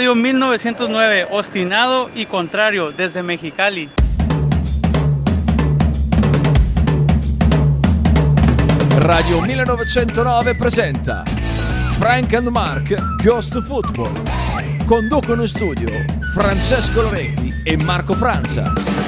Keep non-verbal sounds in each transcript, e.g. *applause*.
Radio 1909, obstinado y contrario desde Mexicali. Radio 1909 presenta Frank and Mark Ghost Football. Conducono in studio Francesco Loretti e Marco Francia.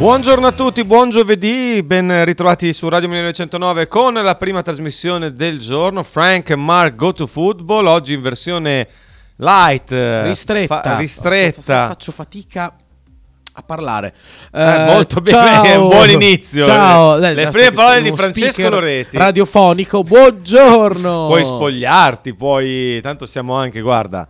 Buongiorno a tutti, buon giovedì, ben ritrovati su Radio 1909 con la prima trasmissione del giorno, Frank e Mark Go to Football, oggi in versione light, ristretta, fa- ristretta. faccio fatica a parlare. Eh, molto bene, *laughs* buon inizio. Ciao, le, le prime parole di Francesco Loretti. Radiofonico, buongiorno. Puoi spogliarti, puoi, tanto siamo anche, guarda,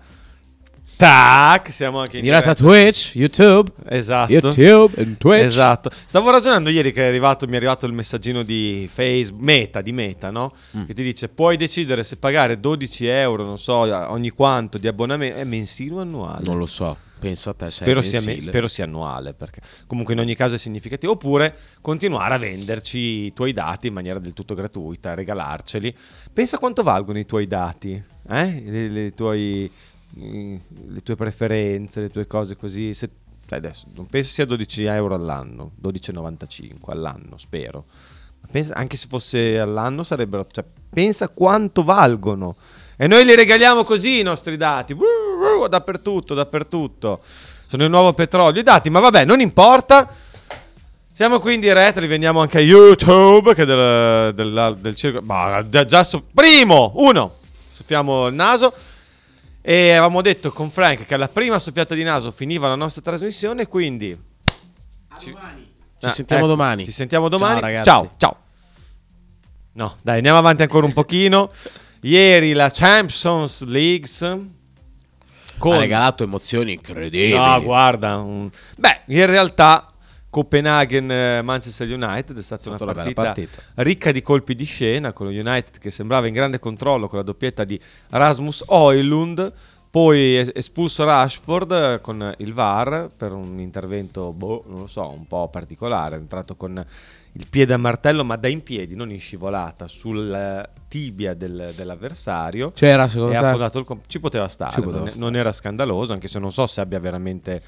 Tac, siamo anche in diretta Twitch, YouTube. Esatto. YouTube e Twitch. Esatto. Stavo ragionando ieri che è arrivato, mi è arrivato il messaggino di Facebook, Meta, di Meta, no? Mm. Che ti dice puoi decidere se pagare 12 euro, non so, ogni quanto di abbonamento, è mensile o annuale? Non lo so. Penso a te, spero sia, me- spero sia, annuale, perché comunque in ogni caso è significativo. Oppure continuare a venderci i tuoi dati in maniera del tutto gratuita, regalarceli. Pensa quanto valgono i tuoi dati, eh? Le, le tuoi le tue preferenze, le tue cose così. Se, cioè adesso non penso sia 12 euro all'anno, 12,95 all'anno, spero. Pensa, anche se fosse all'anno sarebbero. Cioè, pensa quanto valgono. E noi li regaliamo così i nostri dati. Uh, dappertutto, dappertutto. Sono il nuovo petrolio. I dati, ma vabbè, non importa. Siamo qui in diretta, li vendiamo anche a YouTube, che del, del, del circo... Ma già, so, primo, uno, soffiamo il naso. E avevamo detto con Frank che alla prima soffiata di naso finiva la nostra trasmissione, quindi... A ci... domani. Ci ah, sentiamo ecco, domani. Ci sentiamo domani. Ciao. Ciao, ciao. No, dai, andiamo avanti ancora un pochino. Ieri la Champions League con... ha regalato emozioni incredibili. No, guarda, un... beh, in realtà Copenaghen-Manchester eh, United è stata, è stata una, partita, partita, ricca di colpi di scena con lo United che sembrava in grande controllo con la doppietta di Rasmus Oilund poi espulso Rashford eh, con il VAR per un intervento, boh, non lo so, un po' particolare, è entrato con il piede a martello ma da in piedi, non in scivolata, sul eh, tibia del, dell'avversario. C'era secondo e te? Il comp- ci poteva stare, ci poteva non, stare. non era scandaloso, anche se non so se abbia veramente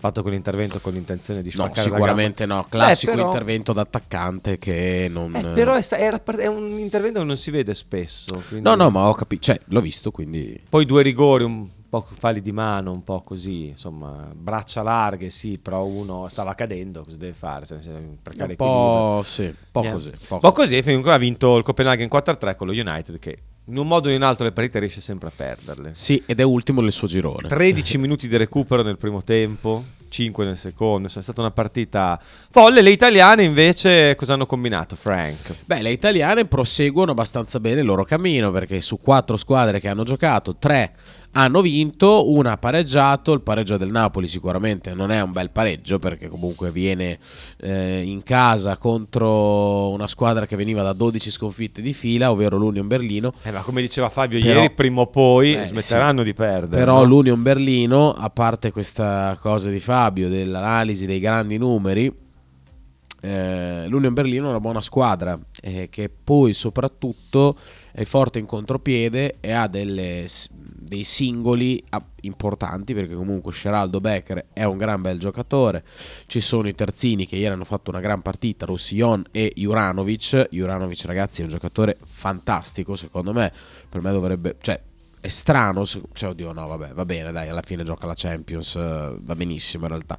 fatto quell'intervento con l'intenzione di spaccare no, sicuramente no. Classico eh, però... intervento d'attaccante che non eh, però è, sta- era, è, un intervento che non si vede spesso quindi... no no ma ho capito cioè l'ho visto quindi poi due rigori un po' falli di mano un po' così insomma braccia larghe sì però uno stava cadendo cosa deve fare? Per un po' sì po' così un po' così. comunque ha vinto il Copenaghen 4-3 con lo United che in un modo o in un altro le partite riesce sempre a perderle. Sì, ed è ultimo nel suo girone. 13 *laughs* minuti di recupero nel primo tempo, 5 nel secondo, insomma, è stata una partita folle. Le italiane invece cosa hanno combinato, Frank? Beh, le italiane proseguono abbastanza bene il loro cammino perché su quattro squadre che hanno giocato, tre hanno vinto, una ha pareggiato, il pareggio del Napoli sicuramente non è un bel pareggio perché comunque viene eh, in casa contro una squadra che veniva da 12 sconfitte di fila, ovvero l'Union Berlino. Eh, ma come diceva Fabio però, ieri, prima o poi eh, smetteranno sì. di perdere. Però no? l'Union Berlino, a parte questa cosa di Fabio dell'analisi dei grandi numeri, eh, l'Union Berlino è una buona squadra eh, che poi soprattutto è forte in contropiede e ha delle, dei singoli importanti perché comunque Sheraldo Becker è un gran bel giocatore. Ci sono i terzini che ieri hanno fatto una gran partita Roussillon e Juranovic. Juranovic ragazzi è un giocatore fantastico secondo me. Per me dovrebbe cioè è strano, cioè oddio no vabbè va bene dai alla fine gioca la Champions va benissimo in realtà.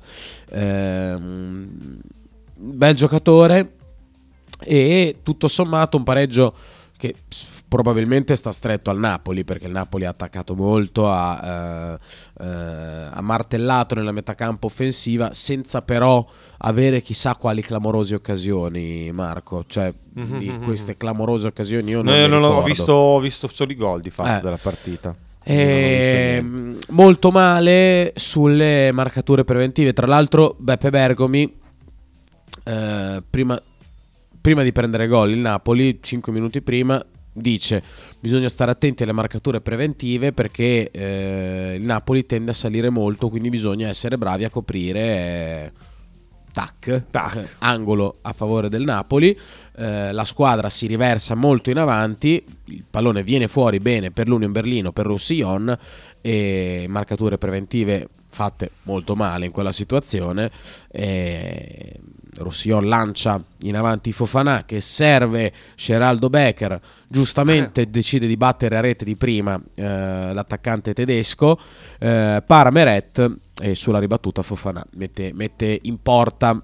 Ehm, bel giocatore e tutto sommato un pareggio che probabilmente sta stretto al Napoli perché il Napoli ha attaccato molto, ha, eh, eh, ha martellato nella metacampo offensiva senza però avere chissà quali clamorose occasioni, Marco. Cioè, mm-hmm, di mhm, queste mhm. clamorose occasioni io non, no, non ho visto, ho visto solo i gol di fatto eh. della partita. E molto male sulle marcature preventive. Tra l'altro, Beppe Bergomi, eh, prima, prima di prendere gol, il Napoli, 5 minuti prima, dice bisogna stare attenti alle marcature preventive perché eh, il Napoli tende a salire molto, quindi bisogna essere bravi a coprire. eh, tac, Tac. eh, *laughs* angolo a favore del Napoli, eh, la squadra si riversa molto in avanti, il pallone viene fuori bene per l'Union Berlino, per Roussillon e marcature preventive fatte molto male in quella situazione. E Roussillon lancia in avanti Fofana che serve Geraldo Becker, giustamente *laughs* decide di battere a rete di prima eh, l'attaccante tedesco, eh, para Meret e sulla ribattuta Fofana mette, mette in porta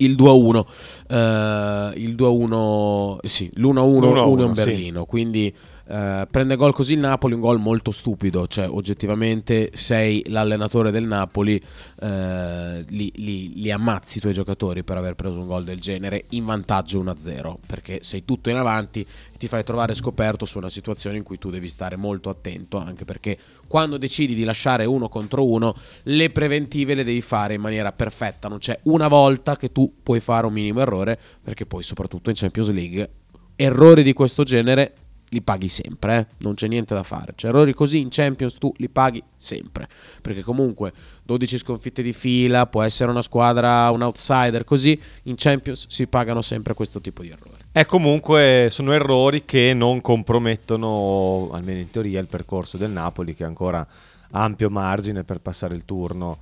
il 2-1, eh, il 2-1, sì, l'1-1 L'1-1, Union sì. Berlino, quindi eh, prende gol così il Napoli, un gol molto stupido, cioè oggettivamente sei l'allenatore del Napoli, eh, li, li- li ammazzi i tuoi giocatori per aver preso un gol del genere in vantaggio 1-0, perché sei tutto in avanti e ti fai trovare scoperto su una situazione in cui tu devi stare molto attento, anche perché quando decidi di lasciare uno contro uno, le preventive le devi fare in maniera perfetta, non c'è una volta che tu puoi fare un minimo errore, perché poi soprattutto in Champions League errori di questo genere li paghi sempre, eh? non c'è niente da fare. Cioè, errori così in Champions tu li paghi sempre, perché comunque 12 sconfitte di fila, può essere una squadra, un outsider, così in Champions si pagano sempre questo tipo di errori. E comunque sono errori che non compromettono, almeno in teoria, il percorso del Napoli che ha ancora ampio margine per passare il turno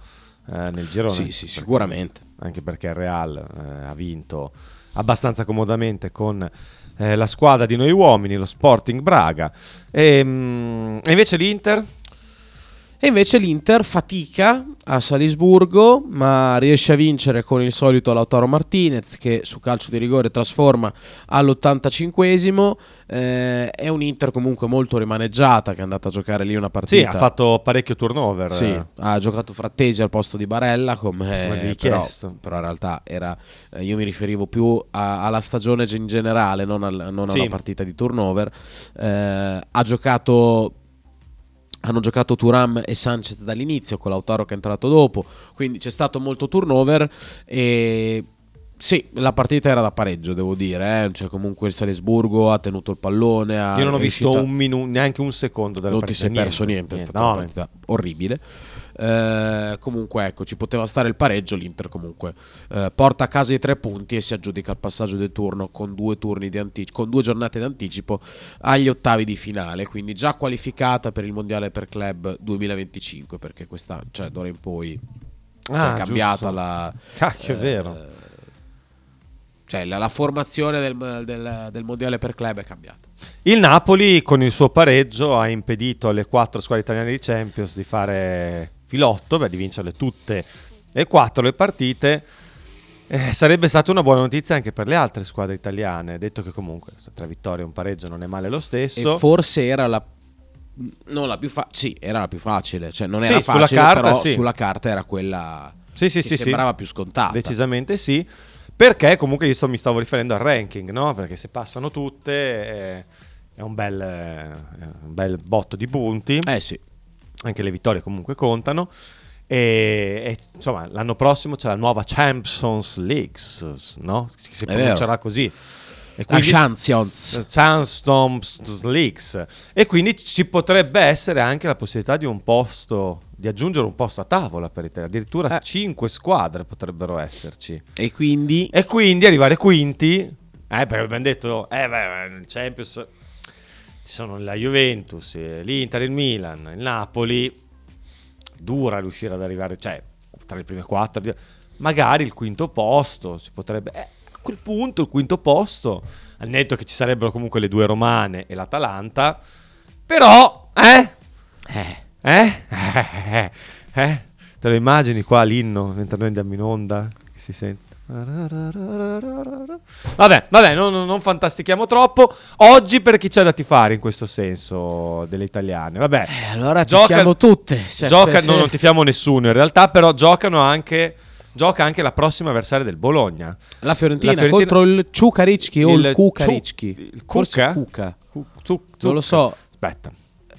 eh, nel girone. Sì, sì, Perché- sicuramente. Anche perché il Real eh, ha vinto abbastanza comodamente con eh, la squadra di noi uomini, lo Sporting Braga. E, mm, e invece l'Inter? E invece l'Inter fatica a Salisburgo, ma riesce a vincere con il solito Lautaro Martinez che su calcio di rigore trasforma all'85esimo. Eh, è un Inter comunque molto rimaneggiata che è andata a giocare lì una Sì, partita. ha fatto parecchio turnover. Sì, ha giocato Frattesi al posto di Barella come, Come però, però in realtà era eh, io mi riferivo più a- alla stagione in generale non, al- non a Sì. una partita di turnover Eh, ha giocato hanno giocato Turam e Sanchez dall'inizio con Lautaro che è entrato dopo quindi c'è stato molto turnover e sì, la partita era da pareggio, devo dire. eh. Cioè, comunque il Salisburgo ha tenuto il pallone. Io non ho è visto un minu- neanche un secondo della non ti partita. sei perso niente, è stata no, una partita orribile. Eh, comunque, ecco, ci poteva stare il pareggio. L'Inter, comunque, eh, porta a casa i tre punti e si aggiudica il passaggio del turno con due turni di anticipo, con due giornate d'anticipo agli ottavi di finale. Quindi, già qualificata per il mondiale per club 2025. Perché questa, cioè, d'ora in poi cioè, Ah, è cambiata giusto. la. Cacchio, è eh, vero. Cioè, la, la formazione del, del- del mondiale per club è cambiata. Il Napoli con il suo pareggio ha impedito alle quattro squadre italiane di Champions di fare filotto, beh, di vincerle tutte e quattro le partite. Eh, sarebbe stata una buona notizia anche per le altre squadre italiane, detto che comunque tra vittoria e un pareggio non è male lo stesso. E forse era la non la più facile, sì, era la più facile, cioè non Sì, era sulla facile, carta, però sì. sulla carta era quella Sì, sì, che sì, sì. sembrava più scontata. Decisamente sì. Perché comunque io sto- mi stavo riferendo al ranking, no? Perché se passano tutte eh, è un bel, eh, un bel botto di punti. Eh sì. Anche le vittorie comunque contano. E, e, insomma, l'anno prossimo c'è la nuova Champions League, no? Si si pronuncerà così. E La quindi, Champions. Champions League. E quindi ci potrebbe essere anche la possibilità di un posto, di aggiungere un posto a tavola per Italia. Addirittura Eh. 5 squadre potrebbero esserci. E quindi E quindi arrivare quinti, eh, perché abbiamo detto, eh, beh, Champions ci sono la Juventus, eh, l'Inter, il Milan, il Napoli, dura riuscire ad arrivare, cioè, tra le prime quattro, magari il quinto posto, si potrebbe, eh, a quel punto il quinto posto, al netto che ci sarebbero comunque le due romane e l'Atalanta, però, eh, eh, eh? Eh? *laughs* Eh? Te lo immagini qua l'inno mentre noi andiamo in onda? Che si sente. Vabbè, vabbè, non, non- fantastichiamo troppo. Oggi per chi c'è da tifare in questo senso delle italiane? Vabbè, eh, allora Gioca- tifiamo tutte. Cioè, gioca, se- no, non tifiamo nessuno in realtà, però giocano anche. Gioca anche la prossima avversaria del Bologna. la, Fiorentina la Fiorentina- contro il Ciucaricchi o il, Il Cucaricchi. Il Cuca? Cuca. Cu- tu- Non lo so. Aspetta.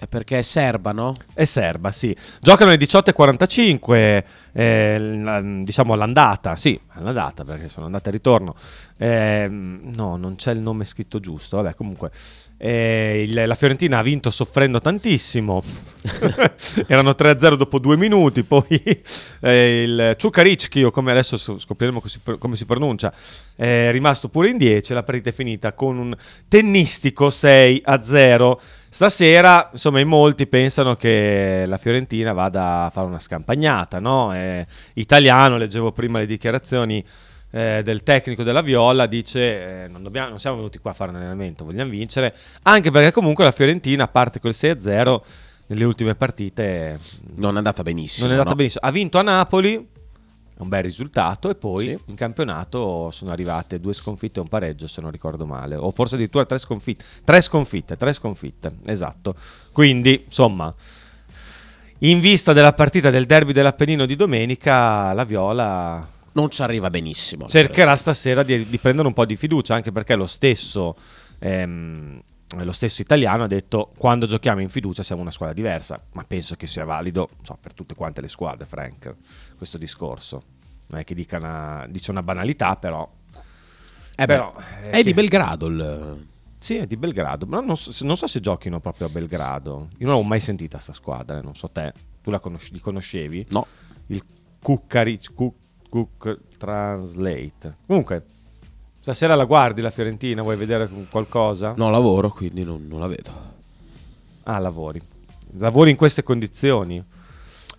Eh, Perché è serba, no? È serba, sì. Giocano alle 18.45, eh, diciamo all'andata, sì, all'andata perché sono andata e ritorno. Eh, no, non c'è il nome scritto giusto, vabbè comunque. eh, il- la Fiorentina ha vinto soffrendo tantissimo, *laughs* erano 3-0 dopo due minuti, poi eh, il Ciucaricchi, o come adesso scopriremo come si pronuncia, è rimasto pure in 10, la partita è finita con un tennistico 6-0. Stasera, insomma, in molti pensano che la Fiorentina vada a fare una scampagnata, no? Eh, italiano, leggevo prima le dichiarazioni eh, del tecnico della Viola, dice eh, non, dobbiamo- non siamo venuti qua a fare un allenamento, vogliamo vincere, anche perché comunque la Fiorentina, a parte quel 6-0, nelle ultime partite Non è andata benissimo. non è andata no? benissimo. Ha vinto a Napoli, un bel risultato, e poi Sì. in campionato sono arrivate due sconfitte e un pareggio, se non ricordo male, o forse addirittura tre sconfitte. Tre sconfitte, tre sconfitte, esatto. Quindi, insomma, in vista della partita del derby dell'Appennino di domenica, la Viola Non ci arriva benissimo. cercherà stasera di, di prendere un po' di fiducia, anche perché lo stesso, ehm, lo stesso italiano ha detto quando giochiamo in fiducia siamo una squadra diversa, ma penso che sia valido so, per tutte quante le squadre, Frank, questo discorso. Non è che dica una, dice una banalità, però... Eh beh, però, eh, è di che- Belgrado il... Sì, è di Belgrado, ma non so, non so se giochino proprio a Belgrado. Io non l'ho mai sentita sta squadra, eh, non so te. Tu la conosci- li conoscevi? No. il Cuccaric Cook, Cook Translate. Comunque, stasera la guardi la Fiorentina? Vuoi vedere qualcosa? No, lavoro, quindi non, non la vedo. Ah, lavori. Lavori in queste condizioni.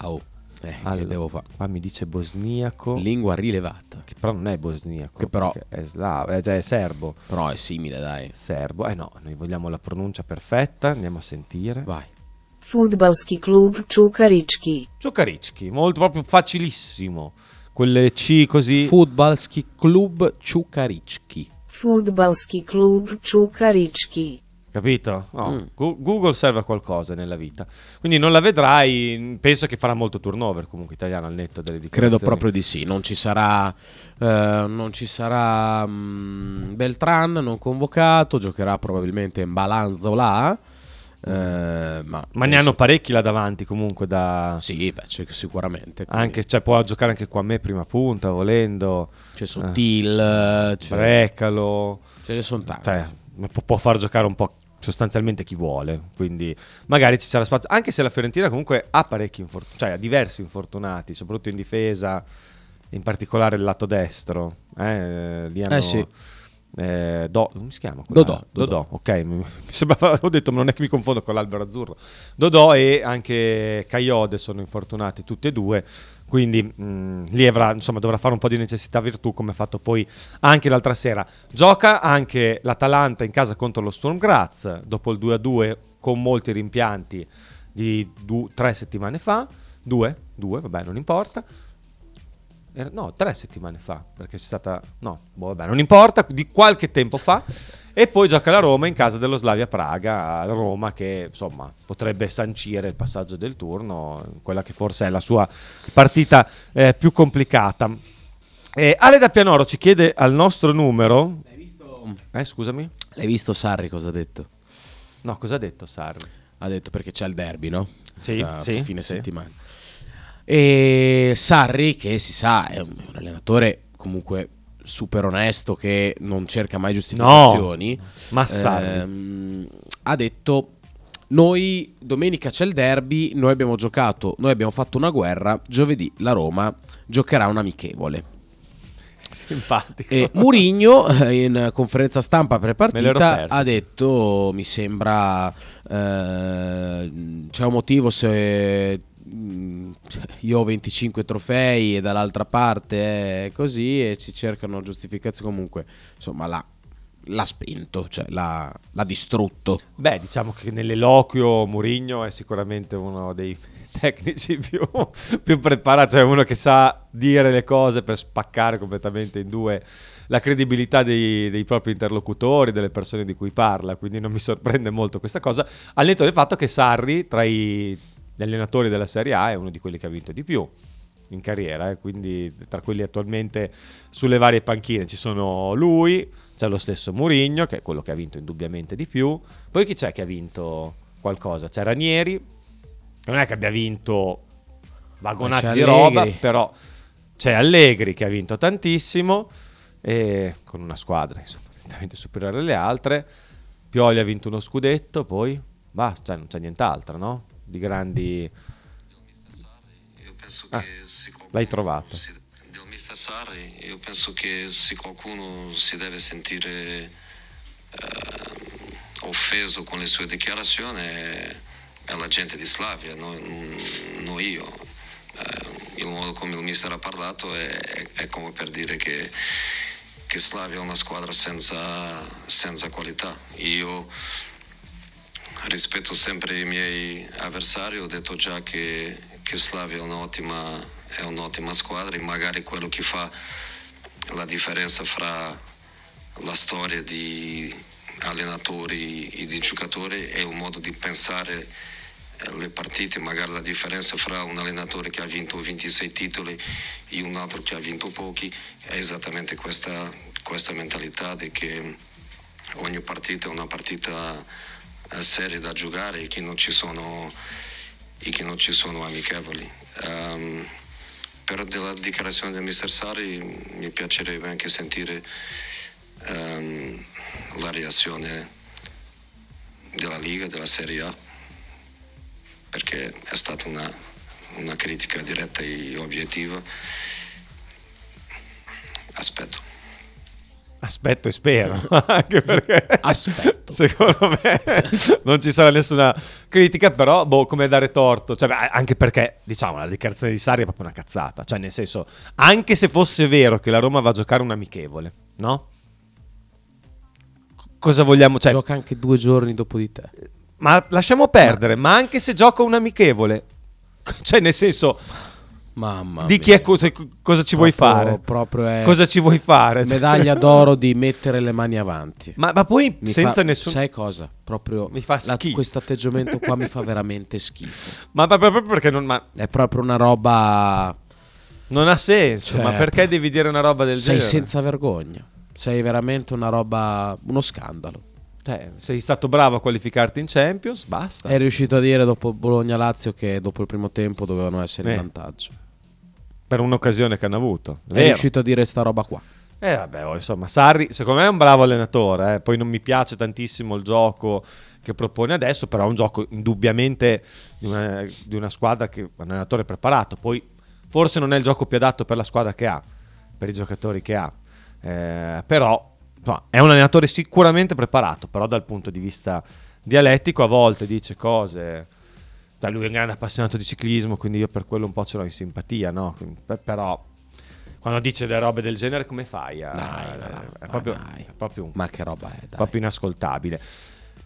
Oh, eh, Allora, che devo fare? Qua mi dice bosniaco, Lingua rilevata. che però non è bosniaco. Che però- è slavo, è, cioè è serbo. Però è simile, dai. Serbo, eh no, noi vogliamo la pronuncia perfetta, andiamo a sentire. Vai. Fudbalski klub Čukarički. Ciucaricchi, molto proprio facilissimo. Quelle C così. Futbalski klub Čukarički. Fudbalski klub Čukarički. Capito? No, Mm. Google serve a qualcosa nella vita. Quindi non la vedrai. Penso che farà molto turnover comunque italiano al netto delle dichiarazioni. Credo proprio di sì. Non ci sarà, eh, non ci sarà mm, Beltran non convocato. Giocherà probabilmente Balanzola. Eh, ma Ma ne hanno parecchi là davanti comunque da... Sì, beh, sicuramente. quindi Anche, cioè, può giocare anche qua a me prima punta, volendo. C'è Sottil, c'è- Brecalo. ce ne sono tanti. Cioè, può, può far giocare un po' sostanzialmente chi vuole. Quindi magari ci sarà spazio. Anche se la Fiorentina comunque ha parecchi infortunati, cioè ha diversi infortunati, soprattutto in difesa, in particolare il lato destro. Eh, lì hanno- Eh sì. Eh, Do- come si chiama? quella? Dodò, Dodò, Dodò. ok. *laughs* Mi, sembrava, ho detto, ma non è che mi confondo con l'albero azzurro. Dodò e anche Caiode sono infortunati tutti e due. Quindi mh, lì avrà, insomma, dovrà fare un po' di necessità virtù, come ha fatto poi anche l'altra sera. Gioca anche l'Atalanta in casa contro lo Sturm Graz, dopo il 2-2 con molti rimpianti di du- tre settimane fa. Due? Due, vabbè, non importa. No, tre settimane fa, perché c'è stata... No, boh, vabbè, non importa, di qualche tempo fa. E poi gioca la Roma in casa dello Slavia Praga, Roma che insomma potrebbe sancire il passaggio del turno, quella che forse è la sua partita eh, più complicata. Eh, Ale da Pianoro ci chiede al nostro numero... Eh, scusami? L'hai visto Sarri cosa ha detto? No, cosa ha detto Sarri? Ha detto perché c'è il derby, no? Sì, Sta- sì, fine sì. settimana. E Sarri, che si sa, è un, un allenatore comunque super onesto che non cerca mai giustificazioni. Ma Sarri. ehm, ha detto noi domenica c'è il derby, noi abbiamo giocato, noi abbiamo fatto una guerra, giovedì la Roma giocherà un amichevole. Simpatico. E Murigno eh, in conferenza stampa pre-partita ha detto mi sembra eh, c'è un motivo se *laughs* io ho 25 trofei e dall'altra parte è così e ci cercano giustificazioni. Comunque insomma l'ha, l'ha spento cioè l'ha, l'ha distrutto. Beh, diciamo che nell'eloquio Murigno è sicuramente uno dei *laughs* tecnici più, *laughs* più preparati, cioè uno che sa dire le cose per spaccare completamente in due la credibilità dei, dei propri interlocutori, delle persone di cui parla, quindi non mi sorprende molto questa cosa, al netto del fatto che Sarri tra i gli allenatori della Serie A è uno di quelli che ha vinto di più in carriera, eh, quindi tra quelli attualmente sulle varie panchine ci sono lui, c'è lo stesso Mourinho che è quello che ha vinto indubbiamente di più, poi chi c'è che ha vinto qualcosa. C'è Ranieri, non è che abbia vinto vagonati di roba, però c'è Allegri che ha vinto tantissimo, e con una squadra insomma, superiore alle altre. Pioli ha vinto uno scudetto, poi basta, cioè non c'è nient'altro, no? Di grandi... Io penso Ah, che se qualcuno l'hai trovato. del mister Sarri, io penso che se qualcuno si deve sentire eh, offeso con le sue dichiarazioni è, è la gente di Slavia, non, non io. Eh, il modo come il mister ha parlato è, è- è come per dire che, che Slavia è una squadra senza, senza qualità. Io rispetto sempre i miei avversari, ho detto già che, che Slavia è un'ottima, è un'ottima squadra e magari quello che fa la differenza fra la storia di allenatori e di giocatori è il modo di pensare le partite, magari la differenza fra un allenatore che ha vinto 26 titoli e un altro che ha vinto pochi. È esattamente questa, questa mentalità di che ogni partita è una partita eh, seria da giocare e che non ci sono, e che non ci sono amichevoli. Ehm, però della dichiarazione del mister Sari mi piacerebbe anche sentire ehm, la reazione della Liga, della Serie A, perché è stata una, una critica diretta e obiettiva. Aspetto. Aspetto e spero, *laughs* anche perché Aspetto. secondo me non ci sarà nessuna critica, però boh, come dare torto, cioè, beh, anche perché diciamo la dichiarazione di Sari è proprio una cazzata, cioè nel senso, anche se fosse vero che la Roma va a giocare un amichevole, no? C- Cosa vogliamo, cioè, Gioca anche due giorni dopo di te. ma lasciamo perdere, ma anche se gioca un amichevole, *laughs* cioè nel senso, Mamma di mia. chi è cosa, cosa ci vuoi Proprio- fare? Proprio è Cosa ci vuoi fare? Medaglia *laughs* d'oro di mettere le mani avanti. Ma, ma poi Mi senza fa- nessun... Sai cosa? Proprio Mi fa schifo. questo atteggiamento qua mi fa veramente schifo. *laughs* Ma proprio perché non, ma È proprio una roba. non ha senso. Cioè, ma perché devi dire una roba del Sei genere? senza vergogna. Sei veramente una roba. uno scandalo. Cioè, sei stato bravo a qualificarti in Champions, basta. È riuscito a dire dopo Bologna-Lazio che dopo il primo tempo dovevano essere Eh. in vantaggio. Per un'occasione che hanno avuto. È Vero. riuscito a dire sta roba qua. Eh vabbè, oh, insomma, Sarri secondo me è un bravo allenatore, eh. poi non mi piace tantissimo il gioco che propone adesso, però è un gioco indubbiamente di una, di una squadra che è un allenatore preparato, poi forse non è il gioco più adatto per la squadra che ha, per i giocatori che ha, Eh, però insomma, è un allenatore sicuramente preparato, però dal punto di vista dialettico a volte dice cose... Cioè, lui è un grande appassionato di ciclismo, quindi io per quello un po' ce l'ho in simpatia, no? Quindi, per- però quando dice delle robe del genere come fai? a- Dai, dai, è, ma proprio, è proprio un- Ma che roba è? Dai. proprio inascoltabile.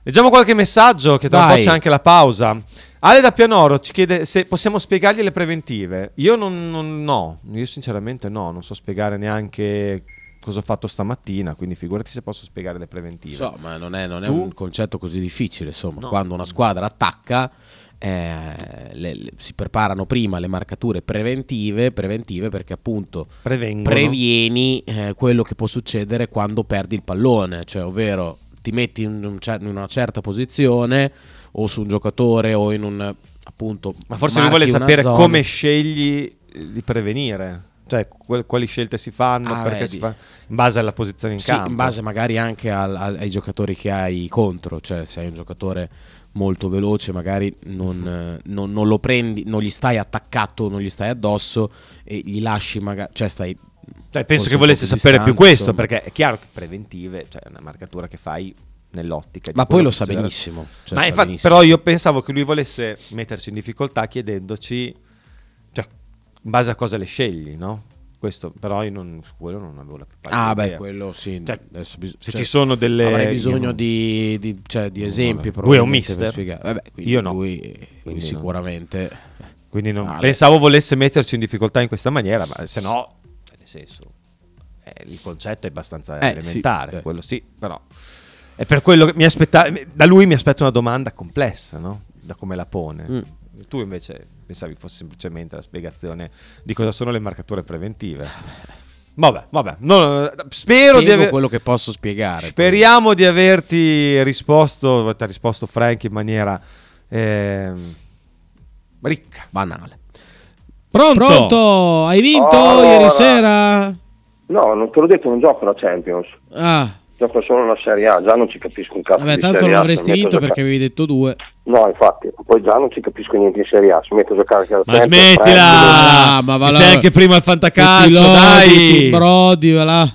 Leggiamo qualche messaggio che tra un po' c'è anche la pausa. Ale da Pianoro ci chiede se possiamo spiegargli le preventive. Io non, non- no, io sinceramente no, non so spiegare neanche cosa ho fatto stamattina, quindi figurati se posso spiegare le preventive. So, ma non è, non è un concetto così difficile. Insomma, No. quando una squadra attacca, eh, le- le- si preparano prima le marcature preventive, preventive perché appunto Prevengono. previeni eh, quello che può succedere quando perdi il pallone, cioè ovvero ti metti in, un cer- in una certa posizione o su un giocatore o in un appunto Ma forse lui vuole sapere zona. come scegli eh, di prevenire. Cioè, qual- quali scelte si fanno, Ah, si fa in base alla posizione in Sì, campo. in base magari anche al- al- ai giocatori che hai contro, cioè se hai un giocatore molto veloce magari non, eh, non- non lo prendi, non gli stai attaccato, non gli stai addosso e gli lasci magari, cioè stai... Cioè, penso che volesse più sapere più distante, questo, insomma. perché è chiaro che preventive, cioè è una marcatura che fai nell'ottica. Ma poi lo sa benissimo. cioè Ma sa infatti, benissimo. però io pensavo che lui volesse metterci in difficoltà chiedendoci, cioè, in base a cosa le scegli, no? Questo, però io non, su quello non avevo la più pallida Ah beh, idea. quello sì. Cioè, bis- se cioè, ci sono delle... Avrei bisogno non- di, di- cioè, di esempi. lui è un mister. Vabbè, Io no. Lui, lui no. sicuramente... Quindi non- Vale. pensavo volesse metterci in difficoltà in questa maniera, ma se no, cioè, nel senso, eh, il concetto è abbastanza Eh, elementare, sì, eh. quello sì, però è per quello che mi aspetta, da lui mi aspetto una domanda complessa, no? Da come la pone. Mm. Tu invece pensavi fosse semplicemente la spiegazione di cosa sono le marcature preventive. Vabbè, vabbè, no, spero di Spiego aver... quello che posso spiegare. Speriamo di averti risposto, ti ha risposto Frank in maniera Ehm, ricca. Banale. Pronto? Pronto? Hai vinto Allora. ieri sera? No, non te l'ho detto, non gioco la Champions. Ah, Gioco solo la Serie A, già non ci capisco un cazzo vabbè, di tanto Serie non A, avresti vinto a perché avevi detto due. No, infatti, poi già non ci capisco niente in Serie A, si metto a giocare anche la Ma smettila! Ah, ma va là. sei anche prima al fantacalcio, dai! brodi, va là.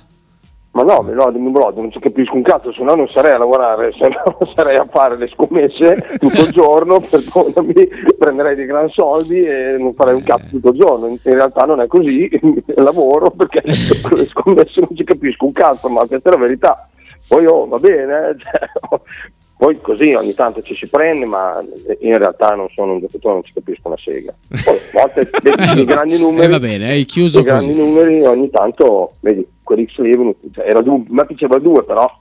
Ma no, lodi, mi lodi, non ci capisco un cazzo, se no non sarei a lavorare, se no sarei a fare le scommesse tutto il giorno, *laughs* perdonami, prenderei dei gran soldi e non farei un cazzo tutto il giorno. In in realtà non è così, *laughs* lavoro perché con le scommesse non ci capisco un cazzo, ma questa è la verità. Poi oh, va bene, eh, *laughs* cioè, poi così ogni tanto ci si prende, ma in realtà non sono un giocatore, non ci capisco una sega. Poi a volte *laughs* vedi dei grandi numeri, Eh, va bene, hai chiuso dei grandi numeri ogni tanto, vedi, quell'X lì cioè, era due, a me piaceva il 2 però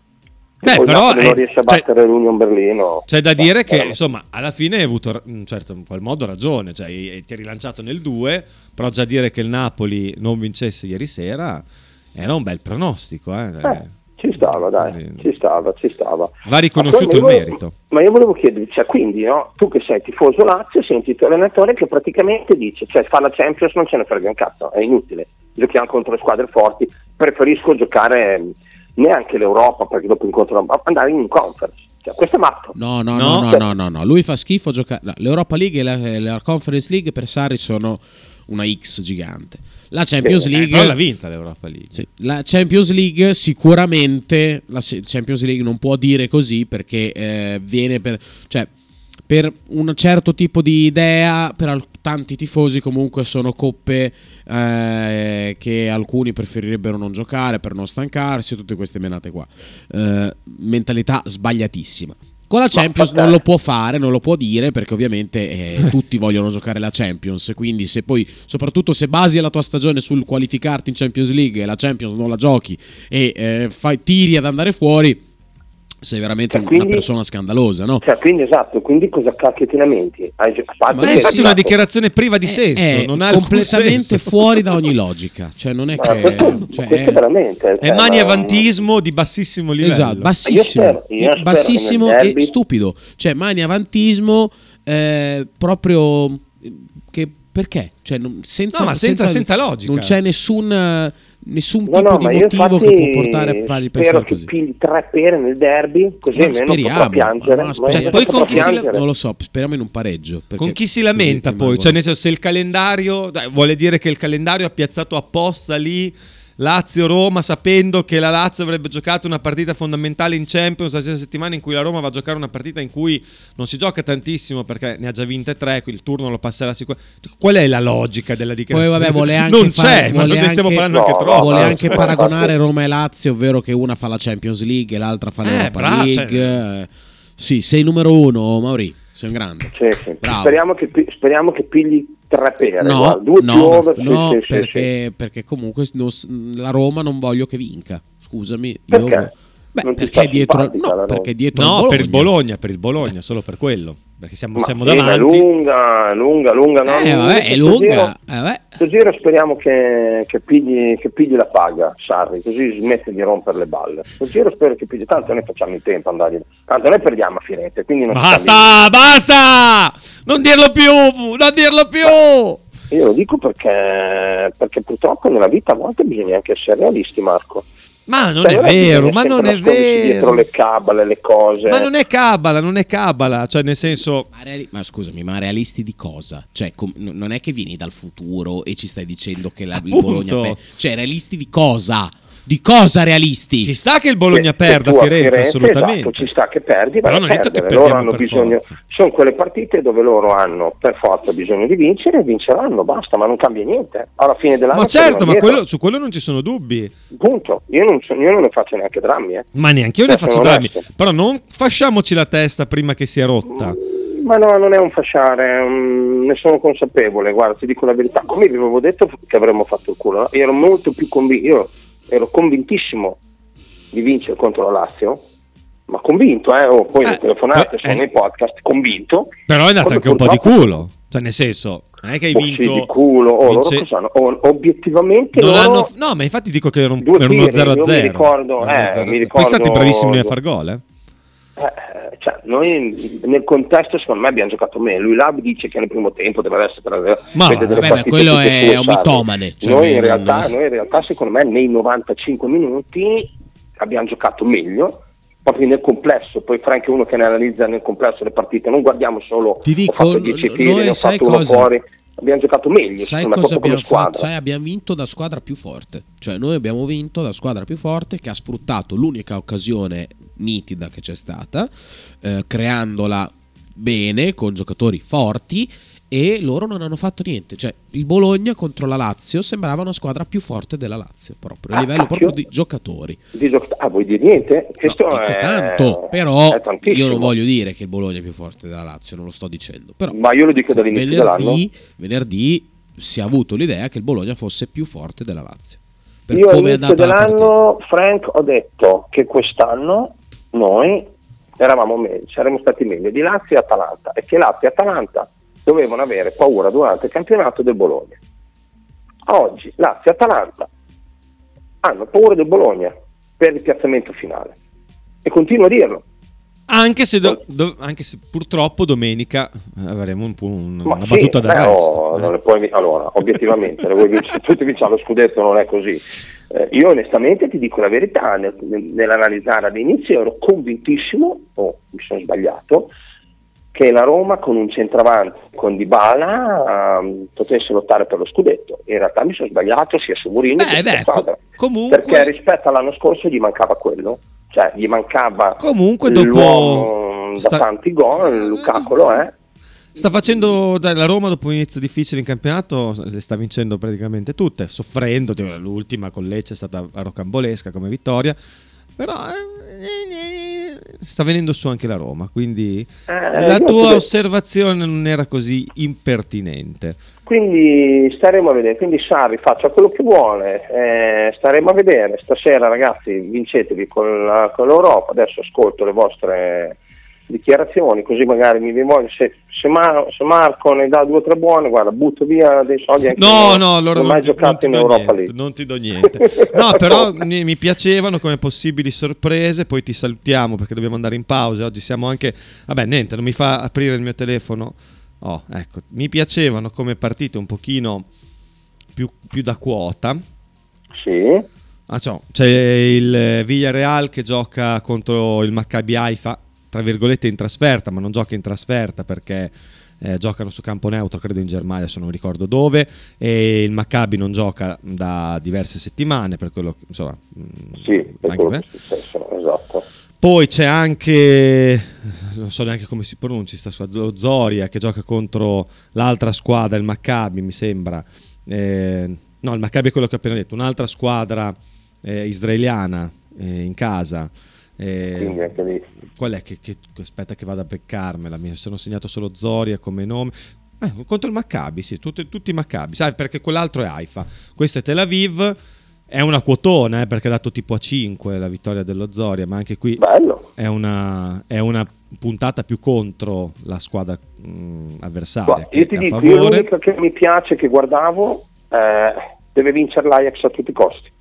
Beh, però, non eh, riesce a cioè- battere l'Union Berlino C'è da dire che, insomma, alla fine hai avuto in certo in qual modo ragione, cioè ti hai rilanciato nel 2, però già dire che il Napoli non vincesse ieri sera era un bel pronostico, eh. Eh, ci stava dai, ci stava, ci stava Va riconosciuto il volevo- merito. Ma io volevo chiederti, cioè, quindi no, tu che sei tifoso Lazio, senti il tuo allenatore che praticamente dice, cioè fa la Champions non ce ne frega un cazzo, è inutile, giochiamo contro le squadre forti, preferisco giocare eh, neanche l'Europa perché dopo incontro ma andare in conference, cioè, questo è matto. No, no, No? no, no, no, no. Lui fa schifo giocare. no, L'Europa League e la, la Conference League per Sarri sono una X gigante. La Champions Eh, League però l'ha vinta l'Europa League. Sì, La Champions League sicuramente la Champions League non può dire così perché eh, viene per cioè per un certo tipo di idea per tanti tifosi comunque sono coppe eh, che alcuni preferirebbero non giocare per non stancarsi tutte queste menate qua Eh, mentalità sbagliatissima con la Champions non lo può fare, non lo può dire perché ovviamente eh, *laughs* tutti vogliono giocare la Champions. Quindi, se poi, soprattutto se basi la tua stagione sul qualificarti in Champions League e la Champions non la giochi e eh, fai, tiri ad andare fuori, sei veramente Cioè, una quindi- persona scandalosa, no? Cioè, quindi esatto, quindi cosa cacchio ti lamenti? Hai è infatti sì. una dichiarazione priva di È- senso, è non ha alcun completamente senso. fuori da ogni logica. Cioè, non è Ma che. questo, cioè, questo è- veramente È cioè, mani ma- di bassissimo livello. Esatto, Io bassissimo, spero- io spero bassissimo che nel e derby- stupido. Cioè, mani avantismo eh, proprio eh, che perché? Cioè, non- senza, No, ma senza- senza logica. Non c'è nessun, eh, nessun No, tipo no, di ma motivo che può portare a fargli spero pensare così. pigli tre pere nel derby, così Ma almeno speriamo, piangere. ma Ma speriamo. io Poi con chi si la-. Non lo so, speriamo in un pareggio. Con chi si lamenta poi? Cioè, nel senso, se il calendario dai, vuole dire che il calendario ha piazzato apposta lì Lazio-Roma, sapendo che la Lazio avrebbe giocato una partita fondamentale in Champions la stessa settimana in cui la Roma va a giocare una partita in cui non si gioca tantissimo perché ne ha già vinte tre, quindi il turno lo passerà sicuramente. Qual è la logica della Poi dichiarazione? vabbè, vuole *laughs* anche non fare- c'è, ma noi ne stiamo parlando No, anche troppo. Vuole anche no, paragonare no. Roma e Lazio, ovvero che una fa la Champions League e l'altra fa Eh, l'Europa bravo, League. cioè- Eh, Sì, sei il numero uno, Mauri. Sei un grande. Sì, sì. Speriamo, che, speriamo che pigli tre pere, No, due più no, over, no, sì, perché, perché comunque non la Roma non voglio che vinca. Scusami, io- Perché? Beh, Non perché dietro, no, perché dietro No, il per il Bologna, per il Bologna, solo per quello. Perché siamo, Ma siamo ma è davanti. lunga, lunga, lunga. no? Eh, vabbè, è Questo lunga. giro- Eh. Questo giro speriamo che, che pigli, che pigli la paga Sarri, così smette di rompere le balle. Questo giro spero che pigli, tanto noi facciamo in tempo ad andargli. Tanto noi perdiamo a Firenze, quindi non ci Basta, basta! Non dirlo più, non dirlo più! Io lo dico perché, perché purtroppo nella vita a volte bisogna anche essere realisti, Marco. Ma non Cioè, è vero, ma non è nascondersi Dietro vero. le cabale, le cose. Ma non è cabala, non è cabala, cioè nel senso... Ma, reali- ma scusami, ma realisti di cosa? Cioè, com- non è che vieni dal futuro e ci stai dicendo che la, il Appunto. Bologna pe- Cioè, realisti di cosa? Di cosa realisti? Ci sta che il Bologna Che- perda a tu Firenze, assolutamente. esatto, ci sta che perdi, Però non è detto che perdere. loro hanno per bisogno, forza. sono quelle partite dove loro hanno per forza bisogno di vincere e vinceranno, basta, ma non cambia niente. Alla fine dell'anno Ma certo, ma quello- su quello non ci sono dubbi. Punto. Io non, so- io non ne faccio neanche drammi, eh. Ma neanche io ne Cioè, faccio drammi. onesto. Però non fasciamoci la testa prima che sia rotta. Ma no, non è un fasciare, ne sono consapevole, guarda, ti dico la verità. Come vi avevo detto che avremmo fatto il culo, no? io ero molto più convinto, io ero convintissimo di vincere contro la Lazio, ma convinto, eh, o poi Eh, le telefonate eh, sono eh. nei podcast, convinto. Però è andata anche un po' di culo. Cioè, nel senso, non è che hai Oh, sì, vinto. di culo, oh, loro vince-? Oh, obiettivamente Non loro- hanno- no, ma infatti dico che era un, era uno tiri, io 0-0. mi ricordo, eh, 0-0. mi Poi siete ricordo- bravissimi a far gol, eh? Eh, cioè, noi nel contesto secondo me abbiamo giocato meglio. Lui là dice che nel primo tempo deve essere tra Ma vede delle vabbè, ma quello è un mitomane, cioè, noi, in realtà, noi in realtà secondo me nei 95 minuti abbiamo giocato meglio. Proprio nel complesso, poi Frank è uno che ne analizza nel complesso le partite, non guardiamo solo Ti dico, ho fatto 10 n- tiri, ne ho fatto uno cosa? fuori, abbiamo giocato meglio, Sai cosa abbiamo fatto? Sai, abbiamo vinto da squadra più forte. Cioè, noi abbiamo vinto da squadra più forte che ha sfruttato l'unica occasione nitida che c'è stata, eh, creandola bene con giocatori forti. E loro non hanno fatto niente. Cioè, il Bologna contro la Lazio sembrava una squadra più forte della Lazio, proprio a Ah, livello proprio di giocatori. Di gioc- ah, vuoi dire niente? Questo No, dico è, tanto, però è io non voglio dire che il Bologna è più forte della Lazio, non lo sto dicendo. Però Ma io lo dico dall'inizio dell'anno. venerdì, venerdì si è avuto l'idea che il Bologna fosse più forte della Lazio. Per Io come all'inizio dell'anno, Frank, ho detto che quest'anno noi eravamo meglio, saremmo stati meglio di Lazio e Atalanta e che Lazio e Atalanta dovevano avere paura durante il campionato del Bologna. Oggi Lazio e Atalanta hanno paura del Bologna per il piazzamento finale e continuo a dirlo. Anche se, do- do- anche se purtroppo domenica avremo un un- una sì, battuta d'arresto. oh, eh. puoi- allora, obiettivamente, le vuoi vincere, *laughs* tutti vinciamo lo scudetto, non è così. Eh, io onestamente ti dico la verità, nel- nell'analizzare all'inizio ero convintissimo, o mi sono sbagliato, che la Roma con un centravanti, con Dybala, ehm, potesse lottare per lo scudetto. In realtà mi sono sbagliato sia su Mourinho che beh, squadra. co- comunque- Perché rispetto all'anno scorso gli mancava quello, cioè gli mancava Comunque dopo- da sta- tanti gol, Lukaku lo è. Sta facendo la Roma dopo un inizio difficile in campionato, le sta vincendo praticamente tutte, soffrendo, l'ultima con Lecce è stata rocambolesca come vittoria, però eh, eh, sta venendo su anche la Roma, quindi Eh, la tua osservazione non era così impertinente. Quindi staremo a vedere, quindi Sarri faccia quello che vuole, eh, staremo a vedere, stasera ragazzi vincetevi con, la- con l'Europa, adesso ascolto le vostre dichiarazioni così magari mi rivolgo, se, se, Mar- se Marco ne dà due o tre buone, guarda butto via dei soldi anche No, no, allora non ti, non giocato ti in Europa niente, non ti do *laughs* niente. No, però mi, mi piacevano come possibili sorprese, poi ti salutiamo perché dobbiamo andare in pausa, oggi siamo anche... Vabbè, niente, non mi fa aprire il mio telefono. Oh, ecco, mi piacevano come partite un pochino più, più da quota. Sì, Ah. C'è il Villarreal che gioca contro il Maccabi Haifa, tra virgolette in trasferta, ma non gioca in trasferta perché eh, giocano su campo neutro, credo in Germania, adesso non ricordo dove, e il Maccabi non gioca da diverse settimane, per quello che, insomma... mm, sì, per quello per- che è successo, esatto. poi c'è anche, non so neanche come si pronunci, sta squadra, Zoria che gioca contro l'altra squadra, il Maccabi mi sembra. Eh, no, il Maccabi è quello che ho appena detto, un'altra squadra eh, israeliana eh, in casa. Eh, qual è che, che- aspetta che vado a beccarmela? Mi sono segnato solo Zoria come nome. Eh, contro il Maccabi, sì, tutti, tutti i Maccabi, sai perché quell'altro è Haifa. Questo è Tel Aviv. È una quotona eh, perché ha dato tipo a 5 la vittoria dello Zoria, ma anche qui Bello. è una, è una puntata più contro la squadra mh, avversaria. Guarda, che io ti dico, io l'unica che mi piace, che guardavo, eh, deve vincere l'Ajax a tutti i costi.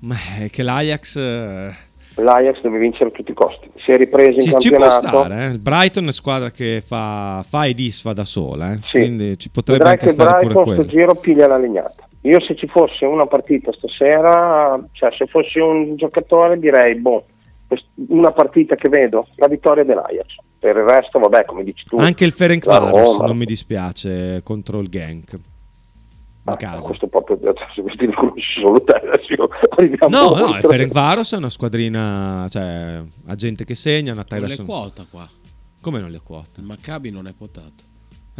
Ma è che l'Ajax eh, L'Ajax deve vincere a tutti i costi. Si è ripreso in ci, ci può campionato. stare. eh. Il Brighton è squadra che fa, fa e disfa da sola, eh. Sì. quindi ci potrebbe Vedrai anche stare pure Brighton sto quello. giro piglia la legnata. Io se ci fosse una partita stasera, cioè se fossi un giocatore direi, boh, una partita che vedo, la vittoria dell'Ajax. Per il resto, vabbè, come dici tu. Anche il Ferenc la Varos Roma. non mi dispiace contro il Genk. In casa. Questo proprio, adesso questi li conosci solo te, adesso No, no, il oltre. Ferenc Varos è una squadrina, cioè, ha gente che segna, una Non le quota qua. Come non le quote? Il Maccabi non è quotato.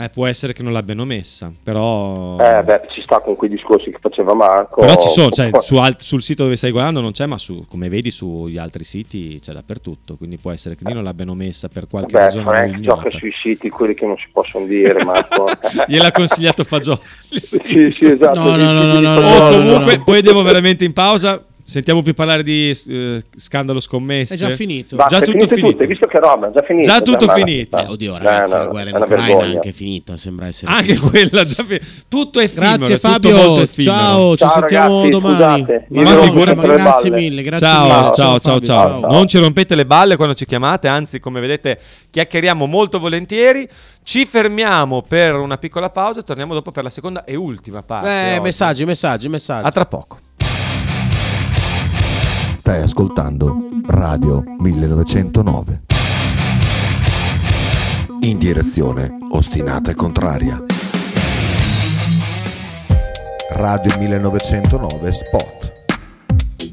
Eh, può essere che non l'abbiano messa, però... Eh beh, ci sta con quei discorsi che faceva Marco. Però ci sono, cioè, su alt- sul sito dove stai guardando non c'è, ma su, come vedi sugli altri siti c'è dappertutto, quindi può essere che lì non l'abbiano messa per qualche Vabbè, ragione Frank non gioca ignota. sui siti quelli che non si possono dire, Marco. *laughs* Gliel'ha consigliato Fagioli. sì, sì, esatto. No, no, no, no, no, O no, comunque, no. poi devo veramente in pausa. Sentiamo più parlare di eh, scandalo scommesse. È già finito. Basta, Già è tutto finito finito. hai visto che roba, già finito. Già tutto ma- finito. Eh, oddio, Eh, ragazzi, no, la guerra in è Ucraina è anche finita. Sembra essere Anche finita. quella già fi- tutto è effimero, Grazie è Fabio, effimero. ciao, ci Ciao, sentiamo ragazzi, domani. scusate, Ma no, ma rompere le grazie mille, grazie Ciao, mille. ciao, ciao, Fabio, ciao, Non ci rompete le balle quando ci chiamate, anzi, come vedete, chiacchieriamo molto volentieri. Ci fermiamo per una piccola pausa e torniamo dopo per la seconda e ultima parte. Eh, oggi. messaggi, messaggi, messaggi. A tra poco. Stai ascoltando Radio 1909. In direzione ostinata e contraria. Radio 1909 Spot.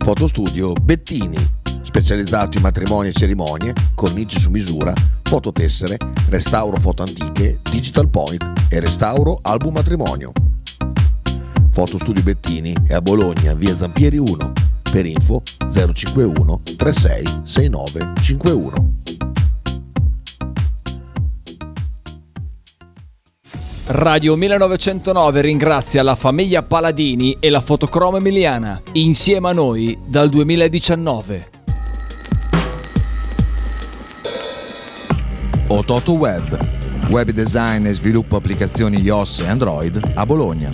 Fotostudio Bettini, specializzato in matrimoni e cerimonie, cornici su misura, fototessere, restauro foto antiche, digital point e restauro album matrimonio. Fotostudio Bettini è a Bologna, via Zampieri 1. Per info 051 36 69 51. Radio 1909 ringrazia la famiglia Paladini e la fotocromo emiliana, insieme a noi dal 2019. Ototo Web, web design e sviluppo applicazioni iOS e Android a Bologna.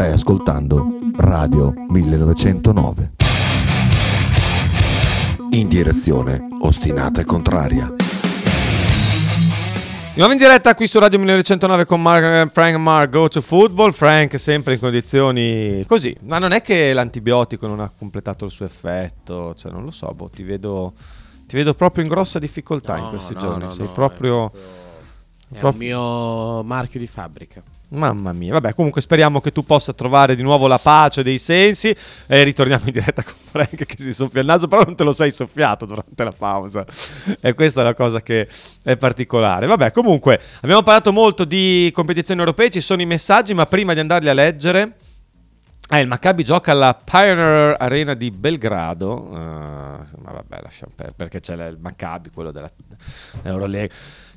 Stai ascoltando Radio 1909. In direzione ostinata e contraria. Di nuovo in diretta qui su Radio 1909 con Mar- Frank Mark Go to Football. Frank sempre in condizioni così, ma non è che l'antibiotico non ha completato il suo effetto, cioè non lo so, boh, ti vedo, ti vedo proprio in grossa difficoltà in No, questi no, giorni, no, sei no, proprio... È il proprio- mio marchio di fabbrica. Mamma mia, vabbè, comunque speriamo che tu possa trovare di nuovo la pace dei sensi e ritorniamo in diretta con Frank che si soffia il naso, però non te lo sei soffiato durante la pausa. E questa è la cosa che è particolare. Vabbè, comunque, abbiamo parlato molto di competizioni europee, ci sono i messaggi, ma prima di andarli a leggere... Eh, il Maccabi gioca alla Pioneer Arena di Belgrado. eh, ma vabbè, lasciamo perdere perché c'è il Maccabi, quello della Eurolega.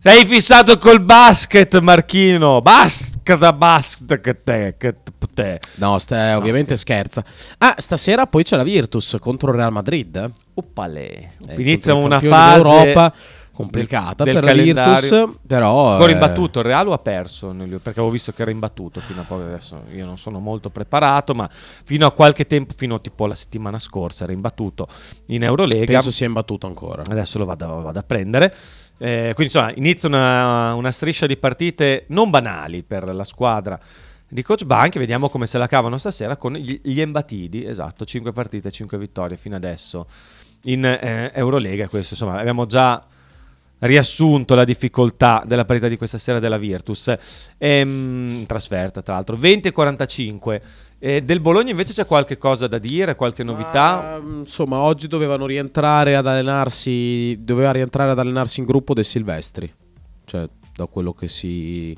Sei fissato col basket, Marchino. Basket, basket, che te, che te. No, sta- ovviamente scherza. Ah, stasera poi c'è la Virtus contro il Real Madrid. Oppale. Eh, Inizia una fase d'Europa complicata del per calendario. la Virtus, però Ancora eh, imbattuto, il Real ha perso? Perché avevo visto che era imbattuto fino a poco adesso. Io non sono molto preparato, ma fino a qualche tempo, fino tipo la settimana scorsa, era imbattuto in Eurolega. penso sia imbattuto ancora. Adesso lo vado, vado a prendere. Eh, quindi insomma inizia una, una striscia di partite non banali per la squadra di Coach Bank. Vediamo come se la cavano stasera con gli, gli Embatidi. Esatto, 5 partite, 5 vittorie fino adesso in eh, Eurolega. Questo insomma abbiamo già riassunto la difficoltà della parità di questa sera della Virtus. Ehm, trasferta, tra l'altro, 20 e 45. Eh, del Bologna invece c'è qualche cosa da dire, qualche novità? Ma, mm, insomma, oggi dovevano rientrare ad allenarsi. Doveva rientrare ad allenarsi in gruppo dei Silvestri. Cioè, da quello che si.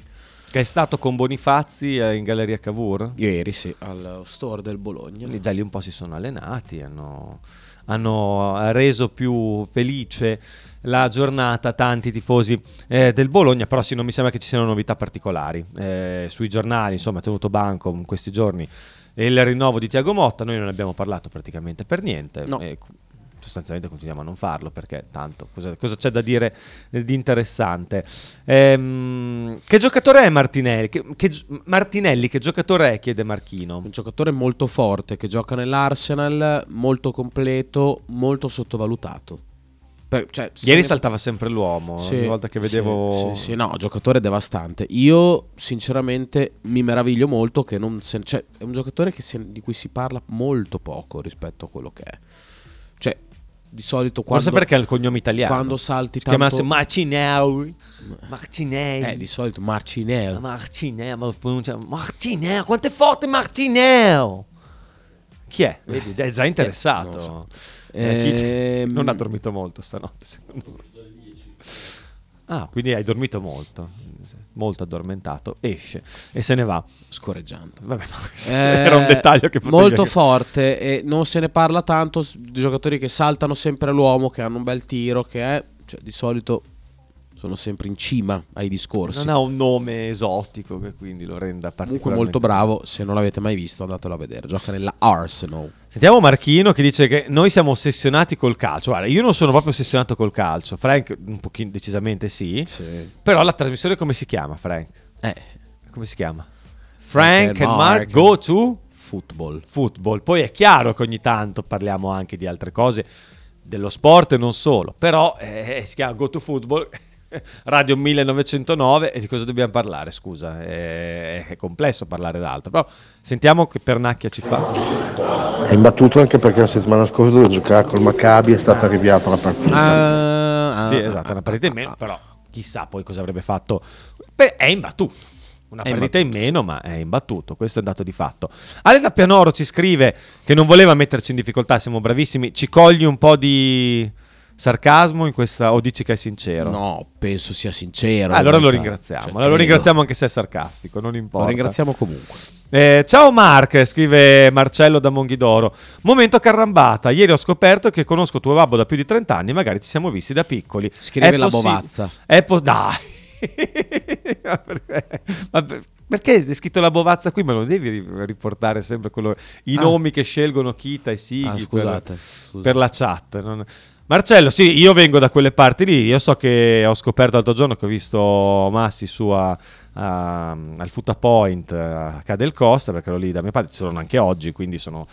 Che è stato con Bonifazzi eh, in Galleria Cavour? Ieri, sì, al store del Bologna. Lì già lì un po' si sono allenati, hanno, hanno reso più felice la giornata tanti tifosi eh, del Bologna, però sì, non mi sembra che ci siano novità particolari. Eh, sui giornali, insomma, è tenuto banco in questi giorni il rinnovo di Tiago Motta, noi non ne abbiamo parlato praticamente per niente. No. E sostanzialmente continuiamo a non farlo perché tanto cosa, cosa c'è da dire di interessante Ehm, che giocatore è Martinelli che, che Martinelli che giocatore è chiede Marchino Un giocatore molto forte che gioca nell'Arsenal, molto completo, molto sottovalutato. Per- cioè, se ieri ne- saltava sempre l'uomo Sì, ogni volta che vedevo Sì, sì, sì, no, giocatore devastante. Io, sinceramente, mi meraviglio molto che non se- cioè, è un giocatore che si- di cui si parla molto poco rispetto a quello che è. Cioè, di solito quando, forse perché ha il cognome italiano quando salti si chiamasse tanto... Marcinelli Marcinelli Eh, di solito Marcinelli. Marcinelli ma lo pronuncia Marcinelli quanto è forte Marcinelli chi è? Vedi, è già interessato non lo Eh, Ehm, non ha dormito molto stanotte secondo me. Ah quindi hai dormito molto molto addormentato. Esce e se ne va. Scorreggiando. Vabbè, Eh, *laughs* era un dettaglio che potevi molto anche- forte e non se ne parla tanto di giocatori che saltano sempre l'uomo, che hanno un bel tiro, che è, cioè, di solito sono sempre in cima ai discorsi. non ha un nome esotico che quindi lo renda particolarmente Comunque molto bravo, se non l'avete mai visto andatelo a vedere, gioca nella Arsenal. Sentiamo Marchino che dice che noi siamo ossessionati col calcio. Guarda, io non sono proprio ossessionato col calcio. Frank, un pochino decisamente sì. Però la trasmissione come si chiama, Frank? Eh, Come si chiama? Frank and Mark Mark. go to football. football. Poi è chiaro che ogni tanto parliamo anche di altre cose, dello sport e non solo. Però eh, si chiama go to football. Radio 1909 e di cosa dobbiamo parlare? Scusa, è, è complesso parlare d'altro, però sentiamo che Pernacchia ci fa. È imbattuto anche perché la settimana scorsa dove giocare col Maccabi è stata rinviata la partita. Ah, Sì, ah, esatto, ah, una partita in meno, però chissà poi cosa avrebbe fatto. Beh, è imbattuto. Una È partita in meno, ma è imbattuto. Questo è un dato di fatto. Ale da Pianoro ci scrive che non voleva metterci in difficoltà. Siamo bravissimi. Ci cogli un po' di sarcasmo in questa. O dici che è sincero? No, penso sia sincero. Ah, allora lo ringraziamo. Cioè, allora lo ringraziamo anche se è sarcastico. Non importa. Lo ringraziamo comunque. Eh, ciao Mark, scrive Marcello da Monghidoro. Momento carrambata. Ieri ho scoperto che conosco tuo babbo da più di 30 anni, magari ci siamo visti da piccoli. Scrive È la possi- bovazza. È po- dai. *laughs* Ma perché? Ma per- perché hai scritto la bovazza qui? Ma non devi ri- riportare sempre quello- i Ah. nomi che scelgono Kita e Sighi Ah, per- scusate, scusate. per la chat. non- Marcello, sì, io vengo da quelle parti lì. Io so che ho scoperto l'altro giorno che ho visto Massi su a- a- al Futa Point a Cadel Costa, perché ero lì da mio padre, ci sono anche oggi, quindi sono...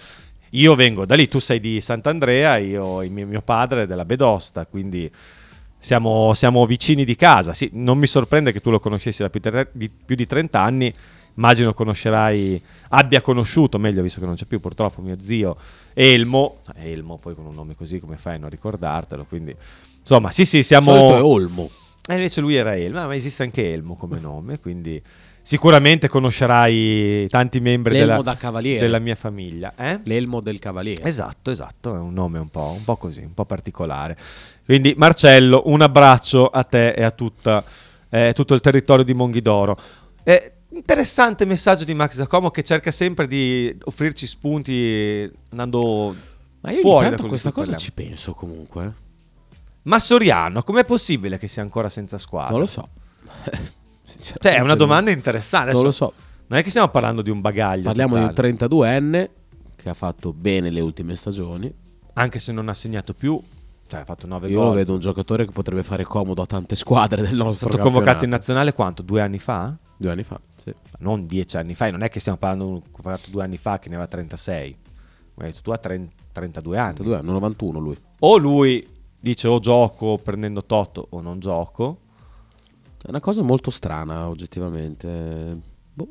Io vengo da lì, tu sei di Sant'Andrea, io il mio, mio padre è della Bedosta, quindi siamo, siamo vicini di casa. Sì, non mi sorprende che tu lo conoscessi da più, tre- di, più di 30 anni. Immagino conoscerai, abbia conosciuto, meglio visto che non c'è più purtroppo mio zio Elmo. Elmo, poi con un nome così come fai a non ricordartelo? Quindi, insomma, sì, sì, siamo. Solito è Olmo. E invece lui era Elmo, ma esiste anche Elmo come nome, quindi sicuramente conoscerai tanti membri della, della mia famiglia. Eh? L'elmo del cavaliere. Esatto, esatto, è un nome un po', un po' così, un po' particolare. Quindi Marcello, un abbraccio a te e a tutta, eh, tutto il territorio di Monghidoro. Eh, interessante messaggio di Max Giacomo che cerca sempre di offrirci spunti andando Ma io fuori da questa cosa ci penso comunque. eh. Ma Soriano, com'è possibile che sia ancora senza squadra? Non lo so. *laughs* Cioè, è una domanda interessante. Non Adesso lo so. Non è che stiamo parlando di un bagaglio. Parliamo di un totale. 32enne che ha fatto bene le ultime stagioni. Anche se non ha segnato più, cioè ha fatto 9 Io gol. lo vedo un giocatore che potrebbe fare comodo a tante squadre del È nostro stato convocato in campionato. nazionale quanto? Due anni fa? Due anni fa, sì. Non dieci anni fa, e non è che stiamo parlando di due anni fa che ne aveva 36. Ma hai detto tu ha 30 32 anni. 32 anni, 91 lui. O lui dice o gioco prendendo Toto o non gioco. È una cosa molto strana, oggettivamente. Boh.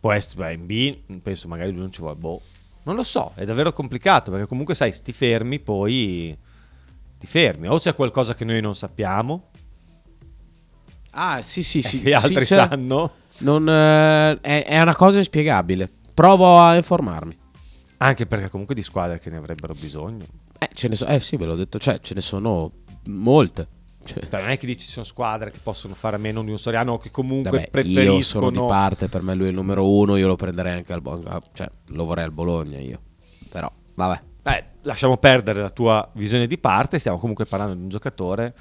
Può essere beh, in B, penso magari lui non ci vuole. Boh. Non lo so, è davvero complicato perché comunque sai, se ti fermi poi ti fermi. O c'è qualcosa che noi non sappiamo Ah, sì, sì, *laughs* sì. E altri Sì, c'è- sanno. Non, eh, è, è una cosa inspiegabile. Provo a informarmi. Anche perché comunque di squadre che ne avrebbero bisogno. Eh, ce ne so- eh, sì, ve l'ho detto, cioè, ce ne sono molte. Cioè, Cioè, non è che dici ci sono squadre che possono fare a meno di un Soriano o che comunque vabbè, preferiscono... io sono di parte, per me lui è il numero uno, io lo prenderei anche al Bologna. Cioè, lo vorrei al Bologna io. Però, vabbè. Eh, lasciamo perdere la tua visione di parte, stiamo comunque parlando di un giocatore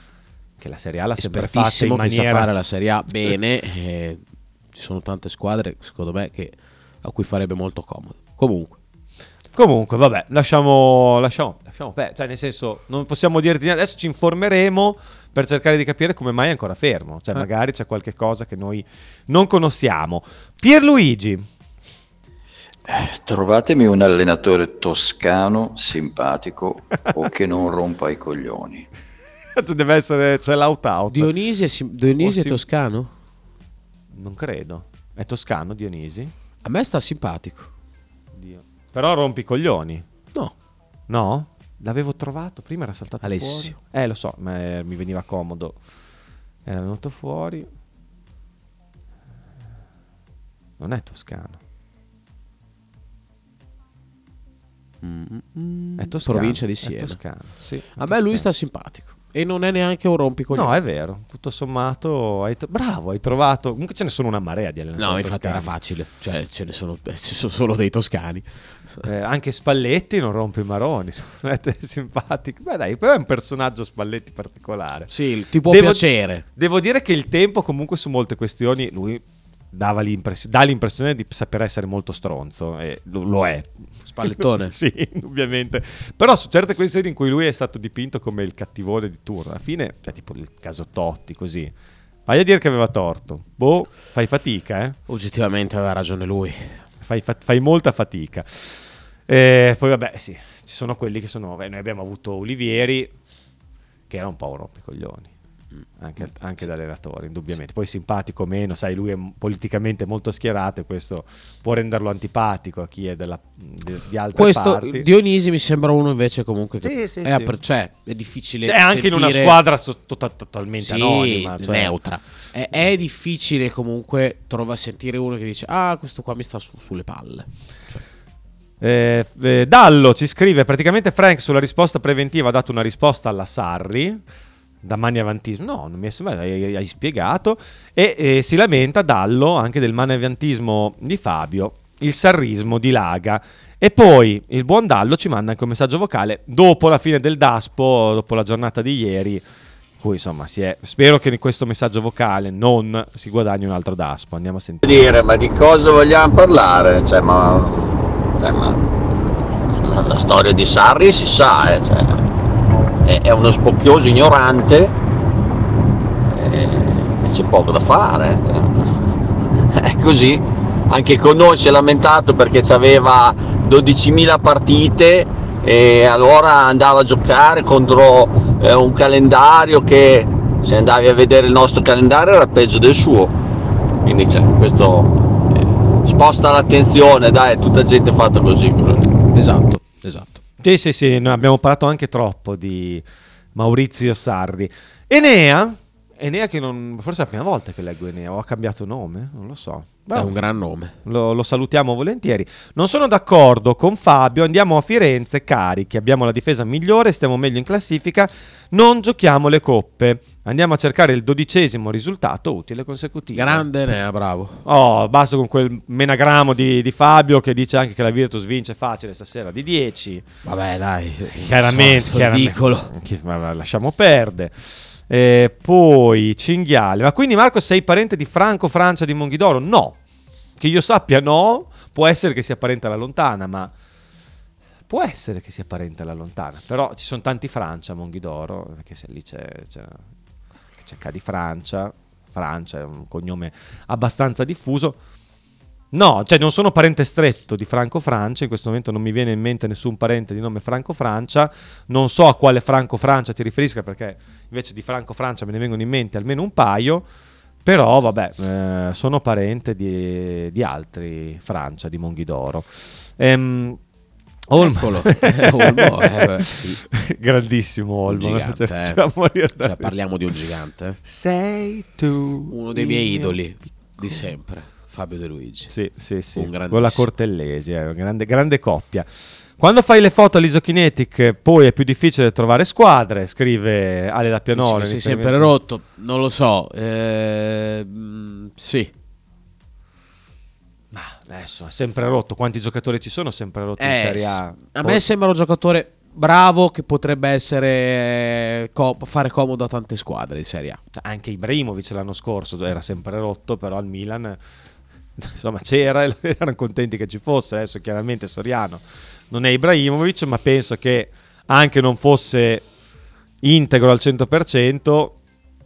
che la Serie A l'ha sempre fatta in Espertissimo, che sa maniera... fare la Serie A bene. e ci sono tante squadre, secondo me, che, a cui farebbe molto comodo. Comunque. Comunque, vabbè, lasciamo, lasciamo, lasciamo perdere. Cioè, nel senso, non possiamo dirti niente. Adesso ci informeremo per cercare di capire come mai è ancora fermo. Cioè, Eh. magari c'è qualche cosa che noi non conosciamo. Pierluigi, Trovatemi un allenatore toscano, simpatico o che non rompa i coglioni. *laughs* tu deve essere, c'è l'out-out. Dionisi è, sim- Dionisi è sim- toscano? Non credo. È toscano Dionisi? A me sta simpatico. Dio. Però rompi i coglioni. No. No? L'avevo trovato, prima era saltato Alessio. fuori. Eh, lo so, ma eh, mi veniva comodo. Era venuto fuori. Non è toscano. È toscano. Provincia di è Siena. toscano, sì, è A me lui toscano. sta simpatico. E non è neanche un rompicoglioni. No, è vero. Tutto sommato, hai tro- bravo, hai trovato. Comunque ce ne sono una marea di allenatori. No, infatti era facile. Cioè, ce ne sono, eh, ci sono solo dei toscani. Eh, anche Spalletti non rompe i maroni. *laughs* È simpatico. Beh, dai, però è un personaggio Spalletti particolare. Sì, ti può Devo- piacere. Devo dire che il tempo, comunque, su molte questioni, lui dava dà l'impressione di saper essere molto stronzo. E lo, lo è. Spallettone. *laughs* sì, indubbiamente. Però su certe questioni in cui lui è stato dipinto come il cattivone di turno, alla fine, cioè tipo il caso Totti, così. Vai a dire che aveva torto. Boh, fai fatica, eh. Oggettivamente aveva ragione lui. Fai, fa- fai molta fatica. E poi vabbè, sì, ci sono quelli che sono... beh, noi abbiamo avuto Olivieri, che era un po' un rompicoglioni. Anche, anche da allenatore, indubbiamente. Poi simpatico o meno, sai, lui è politicamente molto schierato e questo può renderlo antipatico a chi è della, di, di altre Questo parti. Dionisi mi sembra uno invece comunque che Sì, sì, è, sì. aper- cioè, è difficile È anche in una sentire- squadra so- to- totalmente Sì, anonima. cioè- neutra. È, è difficile comunque trovare sentire uno che dice "Ah, questo qua mi sta su- sulle palle". Eh, eh, Dallo ci scrive praticamente Frank sulla risposta preventiva ha dato una risposta alla Sarri da mani avantismo. No non mi è sembrato hai, hai spiegato. E eh, si lamenta Dallo anche del mani avantismo di Fabio il sarrismo di Laga. E poi il buon Dallo ci manda anche un messaggio vocale dopo la fine del Daspo dopo la giornata di ieri cui insomma si è spero che questo messaggio vocale non si guadagni un altro Daspo. Andiamo a sentire. Dire, ma di cosa vogliamo parlare? Cioè, ma, cioè, ma la, la storia di Sarri si sa, eh, cioè, è, uno spocchioso ignorante e, e c'è poco da fare. cioè. *laughs* È così. Anche con noi si è lamentato perché aveva 12.000 partite e allora andava a giocare contro eh, un calendario che se andavi a vedere il nostro calendario era peggio del suo. Quindi cioè, questo eh, sposta l'attenzione, dai, è tutta gente fatta così. Esatto. Sì, sì, sì, noi abbiamo parlato anche troppo di Maurizio Sarri. Enea, Enea che non, forse è la prima volta che leggo Enea, o ha cambiato nome, non lo so. È un gran nome. Lo, lo salutiamo volentieri. Non sono d'accordo con Fabio, andiamo a Firenze carichi, abbiamo la difesa migliore, stiamo meglio in classifica, non giochiamo le coppe. Andiamo a cercare il dodicesimo risultato utile consecutivo. Grande Nea, bravo. Oh, basta con quel menagramo di, di Fabio che dice anche che la Virtus vince facile stasera di 10. Vabbè, dai. Chiaramente, chiaramente. ridicolo. Lasciamo perdere. Eh, poi Cinghiale. Ma quindi Marco sei parente di Franco Francia di Monghidoro? No. Che io sappia no. Può essere che sia parente alla lontana, ma può essere che sia parente alla lontana. Però ci sono tanti Francia a Monghidoro, perché se lì c'è, c'è, c'è Cadi Francia. Francia è un cognome abbastanza diffuso. No, cioè non sono parente stretto di Franco Francia, in questo momento non mi viene in mente nessun parente di nome Franco Francia, non so a quale Franco Francia ti riferisca perché invece di Franco Francia me ne vengono in mente almeno un paio, però vabbè, eh, sono parente di, di altri Francia, di Monghidoro. Ehm, Olmo. Eh, Olmo, eh, sì. *laughs* Grandissimo Un Olmo. gigante, Cioè, eh. Cioè, parliamo di un gigante. eh. Sei tu. Uno dei miei idoli di sempre, Fabio De Luigi. Sì, sì, sì. Un Con la. Cortellesi, una grande, grande coppia. Quando fai le foto all'Isokinetic, poi è più difficile trovare squadre, scrive Ale da che sei in sempre rotto, non lo so. eh, sì. Adesso è sempre rotto. Quanti giocatori ci sono sempre rotti in Eh, Serie A? a Poi- me sembra un giocatore bravo che potrebbe essere eh, co- fare comodo a tante squadre di Serie A. Anche Ibrahimovic l'anno scorso era sempre rotto, però al Milan *laughs* insomma c'era e *laughs* erano contenti che ci fosse. Adesso chiaramente Soriano non è Ibrahimovic, ma penso che anche non fosse integro al 100%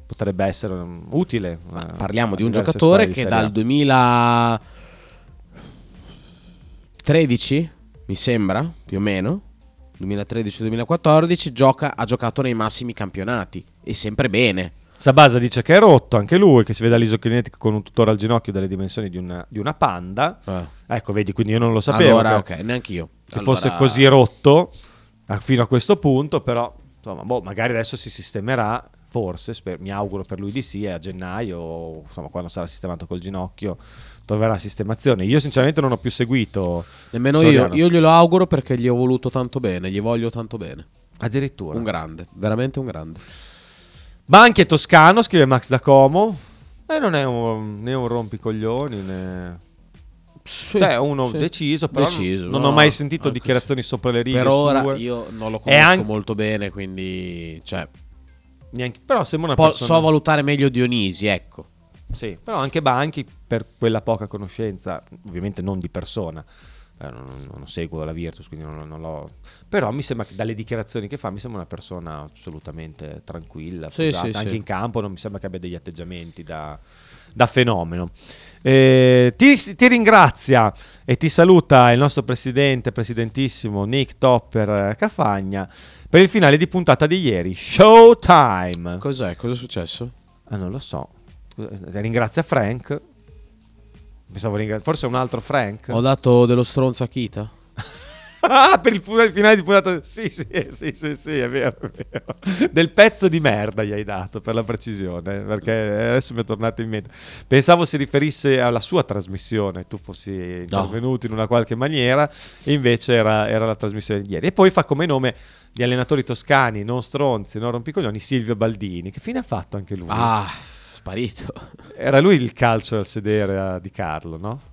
potrebbe essere utile. eh, Parliamo di un giocatore di che dal 2013, mi sembra, più o meno, 2013-2014, gioca, ha giocato nei massimi campionati e sempre bene. Sabasa dice che è rotto anche lui, che si vede all'isokinetic con un tutore al ginocchio delle dimensioni di una, di una panda. Ecco, vedi, quindi io non lo sapevo. Allora, che- ok, neanch'io. Che Allora- fosse così rotto fino a questo punto, però, insomma, boh, magari adesso si sistemerà, forse, sper- mi auguro per lui di sì, a gennaio, insomma, quando sarà sistemato col ginocchio, troverà sistemazione. Io sinceramente non ho più seguito. Nemmeno Soriano. io, io glielo auguro perché gli ho voluto tanto bene, gli voglio tanto bene. Addirittura. Un grande, veramente un grande. Banchi è toscano, scrive Max da Como. E non è un, né un rompicoglioni né. Cioè, è uno sì. deciso, però Deciso, non no, ho mai sentito dichiarazioni sopra le righe. Per ora sue. io non lo conosco anche- molto bene, quindi cioè, neanche- però sembra una po- persona... so valutare meglio Dionisi, ecco. Sì, però anche Banchi, per quella poca conoscenza, ovviamente non di persona, eh, non, non seguo la Virtus, quindi non, non l'ho... Però mi sembra che dalle dichiarazioni che fa mi sembra una persona assolutamente tranquilla, Sì, posata. sì, anche sì. in campo non mi sembra che abbia degli atteggiamenti da, da fenomeno. Eh, ti, ti ringrazia e ti saluta il nostro presidente, presidentissimo Nick Topper eh, Cafagna per il finale di puntata di ieri, Showtime. Cos'è? Cosa è successo? Ah, non lo so. Ringrazia Frank. Ringrazi- forse un altro Frank. Ho dato dello stronzo a Kita. *laughs* Ah, per il, finale di puntata. Sì, sì, sì, sì, sì, è vero, è vero. Del pezzo di merda gli hai dato per la precisione. Perché adesso mi è tornato in mente. Pensavo si riferisse alla sua trasmissione. Tu fossi intervenuto in una qualche maniera. E invece era, era la trasmissione di ieri. E poi fa come nome di allenatori toscani, non stronzi, non rompicoglioni, Silvio Baldini. Che fine ha fatto anche lui? Ah, sparito. Era lui il calcio al sedere eh, di Carlo, no?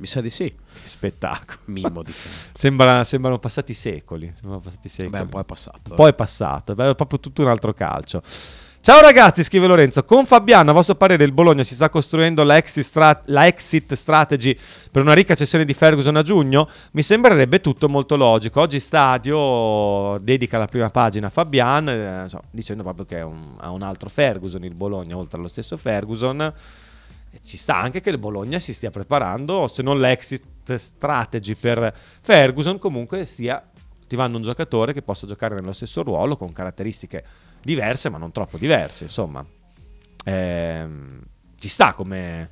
Mi sa di sì. Spettacolo. Mimmo di *laughs* Sembra, sembrano passati secoli. Sembrano passati secoli. Beh, un po' è passato, Un eh. è passato. È proprio tutto un altro calcio. Ciao ragazzi, scrive Lorenzo. Con Fabiano, a vostro parere, il Bologna si sta costruendo la exit, stra- la exit strategy per una ricca cessione di Ferguson a giugno? Mi sembrerebbe tutto molto logico. Oggi Stadio dedica la prima pagina a Fabian, eh, so, dicendo proprio che un, ha un altro Ferguson il Bologna, oltre allo stesso Ferguson. Ci sta anche che il Bologna si stia preparando, se non l'exit strategy per Ferguson, comunque stia attivando un giocatore che possa giocare nello stesso ruolo con caratteristiche diverse, ma non troppo diverse. Insomma, Ehm, ci sta come,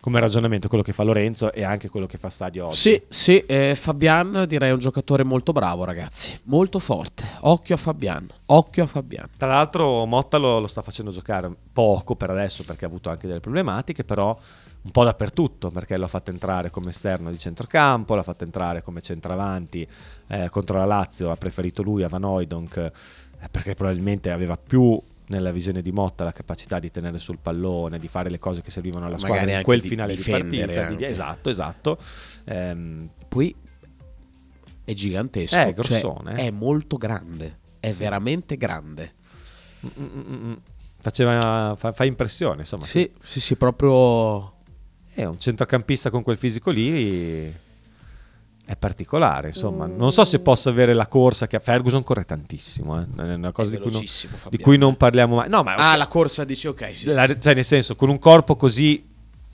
come ragionamento quello che fa Lorenzo e anche quello che fa Stadio oggi. Sì, sì, eh, Fabian direi un giocatore molto bravo, ragazzi. Molto forte. Occhio a Fabian. Occhio a Fabian. Tra l'altro Motta lo, lo sta facendo giocare poco per adesso perché ha avuto anche delle problematiche, però un po' dappertutto perché l'ha fatto entrare come esterno di centrocampo, l'ha fatto entrare come centravanti eh, contro la Lazio, ha preferito lui a Van Hooijdonk eh, perché probabilmente aveva più nella visione di Motta la capacità di tenere sul pallone, di fare le cose che servivano alla Magari squadra in quel di finale di partita. di- esatto, esatto. Ehm, Poi è gigantesco. È cioè, grossone, eh. è molto grande. È veramente grande. Faceva, fa, fa impressione, insomma. Sì, sì, sì, proprio... È un centrocampista con quel fisico lì è particolare, insomma. Non so se possa avere la corsa che Ferguson corre tantissimo, eh. È una cosa È di cui, non, di cui non parliamo mai. No, ma Ah, la corsa dici ok, sì, sì. la- cioè nel senso, con un corpo così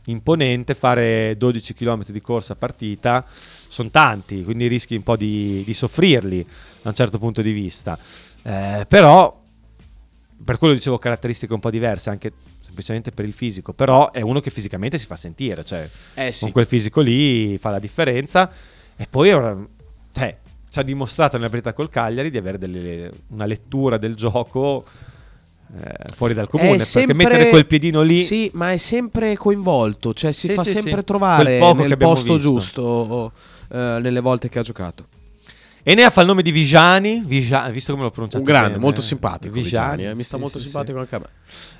imponente fare 12 km di corsa a partita sono tanti, quindi rischi un po' di, di soffrirli da un certo punto di vista. Eh, però per quello dicevo caratteristiche un po' diverse anche semplicemente per il fisico, però è uno che fisicamente si fa sentire, cioè Eh, sì. con quel fisico lì fa la differenza e poi una- cioè, ci ha dimostrato nella partita col Cagliari di avere delle- una lettura del gioco eh, fuori dal comune. Sempre- Perché mettere quel piedino lì. Sì, ma è sempre coinvolto, cioè si Sì, fa sì, sempre sì. trovare nel posto visto. giusto eh, nelle volte che ha giocato. Enea fa il nome di Vigiani, Vigia- visto come l'ho pronunciato Un grande, bene, molto simpatico Vigiani, Vigiani, eh, mi sta sì, molto sì, simpatico sì. anche a me.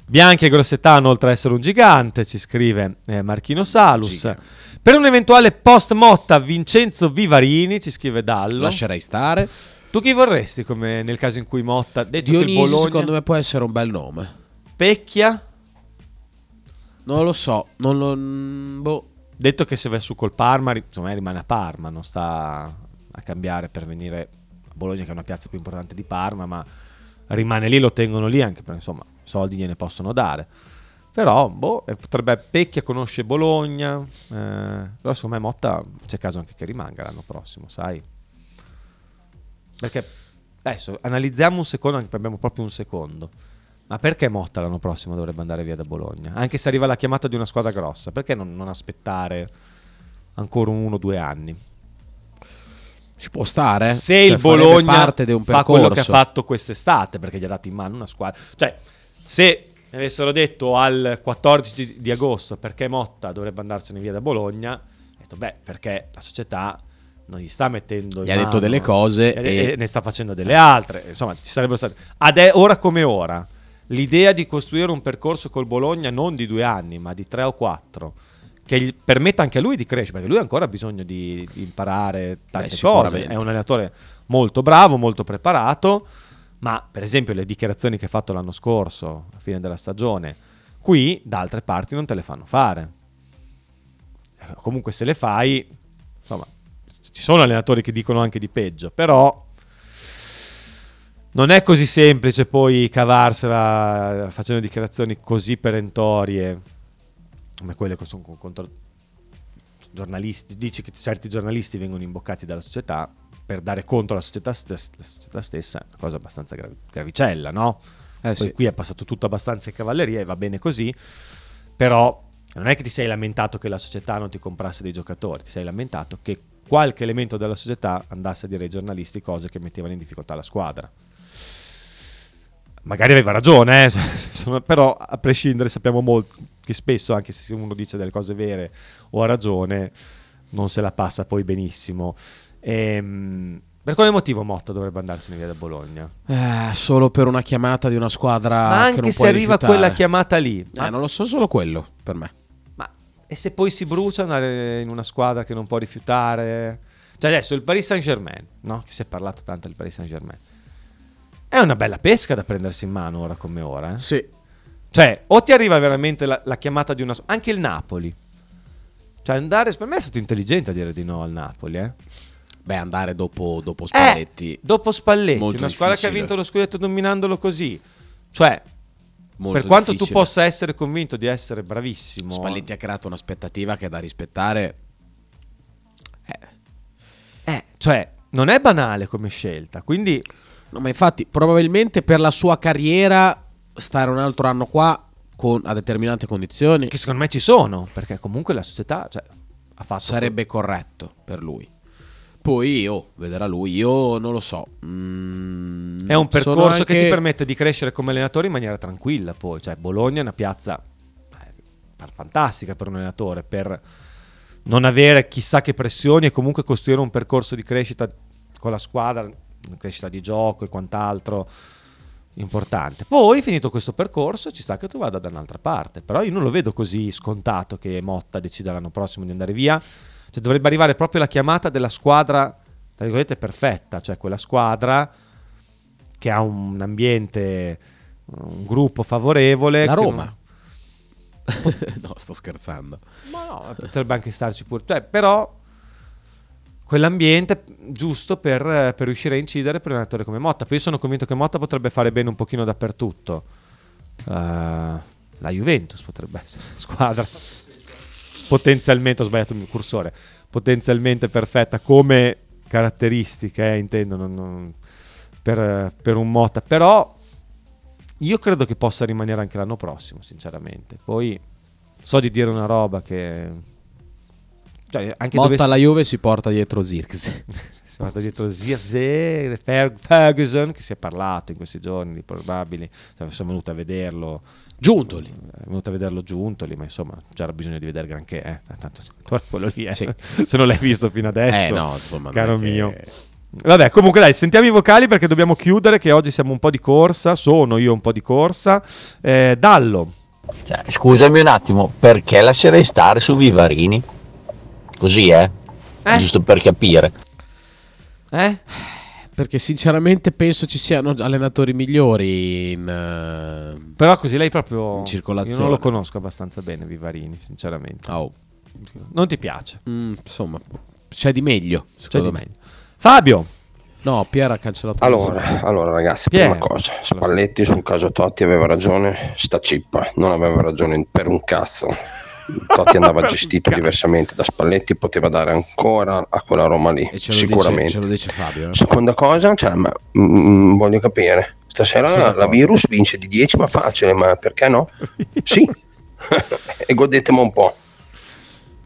Bianchi e Grossetano, oltre ad essere un gigante, ci scrive eh, Marchino Salus. Giga. Per un eventuale post Motta, Vincenzo Vivarini, ci scrive Dallo. Lascerei stare. Tu chi vorresti come nel caso in cui Motta, detto che il Dionisi Bologna, secondo me può essere un bel nome. Pecchia, Non lo so, non lo... mm, boh. detto che se va su col Parma, insomma rimane a Parma, non sta a cambiare per venire a Bologna che è una piazza più importante di Parma, ma rimane lì, lo tengono lì anche perché insomma soldi gliene possono dare. Però, boh, eh, potrebbe Pecchia conosce Bologna, eh, però secondo me Motta c'è caso anche che rimanga l'anno prossimo, sai? Perché adesso analizziamo un secondo, abbiamo proprio un secondo. Ma perché Motta l'anno prossimo dovrebbe andare via da Bologna? Anche se arriva la chiamata di una squadra grossa, perché non, non aspettare ancora uno o due anni? Ci può stare? Se Cioè, il Bologna parte di un fa quello che ha percorso. fatto quest'estate, perché gli ha dato in mano una squadra. Cioè, se avessero detto al 14 di, agosto perché Motta dovrebbe andarsene via da Bologna, ho detto, beh, perché la società non gli sta mettendo in Gli ha detto mano- delle cose e, e- ne sta facendo delle altre. Insomma, ci sarebbero state. Ade- ora come ora, l'idea di costruire un percorso col Bologna non di due anni, ma di tre o quattro. Che permetta anche a lui di crescere, perché lui ha ancora bisogno di, di imparare tante cose. sicuramente. È un allenatore molto bravo, molto preparato. Ma per esempio le dichiarazioni che ha fatto l'anno scorso, a fine della stagione, qui da altre parti non te le fanno fare. Eh, Comunque se le fai, insomma, ci sono allenatori che dicono anche di peggio, però non è così semplice poi cavarsela facendo dichiarazioni così perentorie come quelle che sono con- contro giornalisti. Dici che certi giornalisti vengono imboccati dalla società per dare conto alla società, stes- la società stessa, una cosa abbastanza gravi- gravicella, no? Eh, sì. qui è passato tutto abbastanza in cavalleria e va bene così, però non è che ti sei lamentato che la società non ti comprasse dei giocatori, ti sei lamentato che qualche elemento della società andasse a dire ai giornalisti cose che mettevano in difficoltà la squadra. Magari aveva ragione, eh, *laughs* sono- però a prescindere sappiamo molto che spesso, anche se uno dice delle cose vere o ha ragione, non se la passa poi benissimo. Ehm, per quale motivo Motta dovrebbe andarsene via da Bologna? Eh, solo per una chiamata di una squadra Ma che anche se arriva rifiutare. quella chiamata lì, Eh, non lo so, solo quello per me. Ma e se poi si brucia andare in una squadra che non può rifiutare? Cioè adesso il Paris Saint Germain, no? Che si è parlato tanto del Paris Saint Germain. È una bella pesca da prendersi in mano ora come ora. Eh? Sì. Cioè, o ti arriva veramente la, la chiamata di una... Anche il Napoli. Cioè andare... Per me è stato intelligente a dire di no al Napoli, eh. Beh, andare dopo, dopo Spalletti. Eh, dopo Spalletti, una squadra che ha difficile. vinto lo scudetto dominandolo così. Cioè, Molto per quanto difficile. tu possa essere convinto di essere bravissimo... Spalletti ha creato un'aspettativa che è da rispettare. Eh, cioè, non è banale come scelta, quindi... No, ma infatti, probabilmente per la sua carriera stare un altro anno qua con, a determinate condizioni Che secondo me ci sono, perché comunque la società cioè, ha fatto... sarebbe corretto per lui. Poi io, vedrà lui, io non lo so. Mm, È un percorso che anche- ti permette di crescere come allenatore in maniera tranquilla poi. Cioè, Bologna è una piazza eh, fantastica per un allenatore, per non avere chissà che pressioni e comunque costruire un percorso di crescita con la squadra, crescita di gioco e quant'altro importante. Poi, finito questo percorso, ci sta che tu vada da un'altra parte. Però io non lo vedo così scontato che Motta decida l'anno prossimo di andare via. Cioè, dovrebbe arrivare proprio la chiamata della squadra, tra virgolette, perfetta, cioè quella squadra che ha un ambiente, un gruppo favorevole. La Roma. non- *laughs* no, sto scherzando. Ma no, potrebbe anche starci pure. Cioè, però quell'ambiente giusto per, per riuscire a incidere per un allenatore come Motta. Poi io sono convinto che Motta potrebbe fare bene un pochino dappertutto. Eh, la Juventus potrebbe essere una squadra potenzialmente, ho sbagliato il mio cursore, potenzialmente perfetta come caratteristiche, eh, intendo, non- non- per, per un Motta. Però io credo che possa rimanere anche l'anno prossimo, sinceramente. Poi so di dire una roba che... Cioè, anche Motta dovessi- alla Juve si porta dietro Zirkzee. *laughs* si porta dietro Zia Zé, Fer- Ferguson, che si è parlato in questi giorni di probabili, sono venuto a vederlo. Giuntoli. È venuto a vederlo Giuntoli, ma insomma c'era bisogno di vedere granché, eh. tanto quello lì, eh. *laughs* se non l'hai visto fino adesso, Eh, no, insomma, caro è che- mio. Vabbè, comunque dai, sentiamo i vocali perché dobbiamo chiudere, che oggi siamo un po' di corsa, sono io un po' di corsa. Eh, Dallo. Cioè, scusami un attimo, perché lascerei stare su Vivarini? Così, eh? Giusto per capire. Eh? Perché sinceramente penso ci siano allenatori migliori in, eh, Però così lei proprio... in circolazione. Io non lo conosco abbastanza bene, Vivarini, sinceramente. Oh. Non ti piace? Mm, insomma, c'è di meglio, C'è secondo di me. meglio. Fabio. No, Piera ha cancellato Allora, allora ragazzi, Piero. prima cosa, Spalletti sul caso Totti aveva ragione, sta cippa, non aveva ragione per un cazzo. Totti andava *laughs* gestito diversamente da Spalletti, poteva dare ancora a quella Roma lì, E ce lo, sicuramente. dice, ce lo dice Fabio. eh. Seconda cosa, cioè, ma, mm, voglio capire, stasera Sì, la, d'accordo. virus vince di 10, ma facile, ma perché no? *laughs* Sì, *laughs* e godetemi un po'.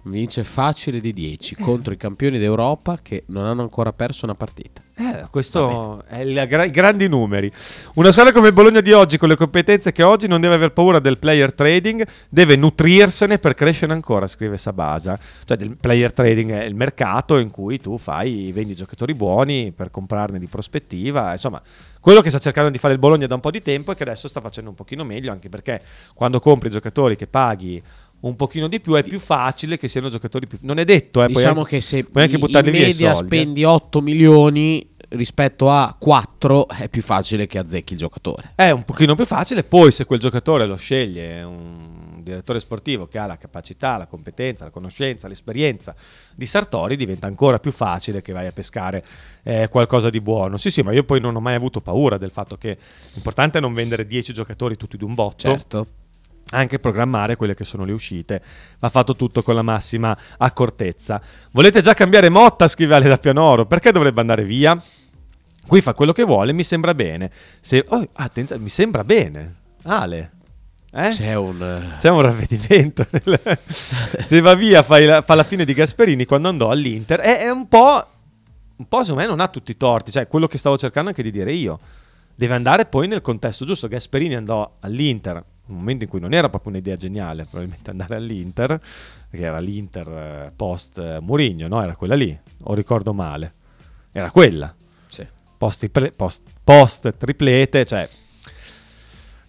Vince facile di 10 contro i campioni d'Europa che non hanno ancora perso una partita. Eh, questo è il gra- i grandi numeri. Una squadra come il Bologna di oggi, con le competenze che oggi, non deve aver paura del player trading, deve nutrirsene per crescere ancora, scrive Sabasa. Cioè, del player trading è il mercato in cui tu fai, vendi giocatori buoni per comprarne di prospettiva. Insomma, quello che sta cercando di fare il Bologna da un po' di tempo e che adesso sta facendo un pochino meglio, anche perché quando compri giocatori che paghi un pochino di più è più facile che siano giocatori più non è detto eh, diciamo anche- che se puoi anche in buttarli via i media soldi, eh. spendi 8 milioni rispetto a 4 è più facile che azzecchi il giocatore. È un pochino più facile, poi se quel giocatore lo sceglie un direttore sportivo che ha la capacità, la competenza, la conoscenza, l'esperienza di Sartori, diventa ancora più facile che vai a pescare eh, qualcosa di buono. Sì, sì, ma io poi non ho mai avuto paura del fatto che l'importante è non vendere 10 giocatori tutti d'un botto. Certo. Anche programmare quelle che sono le uscite. Va fatto tutto con la massima accortezza. Volete già cambiare Motta? Scrive Ale da Pianoro. Perché dovrebbe andare via? Qui fa quello che vuole, mi sembra bene. Se, oh, attenzione, mi sembra bene. Ale. Eh? C'è un C'è un ravvedimento. *laughs* nel- *laughs* Se va via, fai la- fa la fine di Gasperini quando andò all'Inter. È, è un po'. Un po', secondo me, non ha tutti i torti. Cioè, quello che stavo cercando anche di dire io. Deve andare poi nel contesto giusto. Gasperini andò all'Inter. Un momento in cui non era proprio un'idea geniale, probabilmente andare all'Inter, perché era l'Inter eh, post eh, Mourinho, no? Era quella lì, o ricordo male. Era quella. Sì. Post, post, post triplete, cioè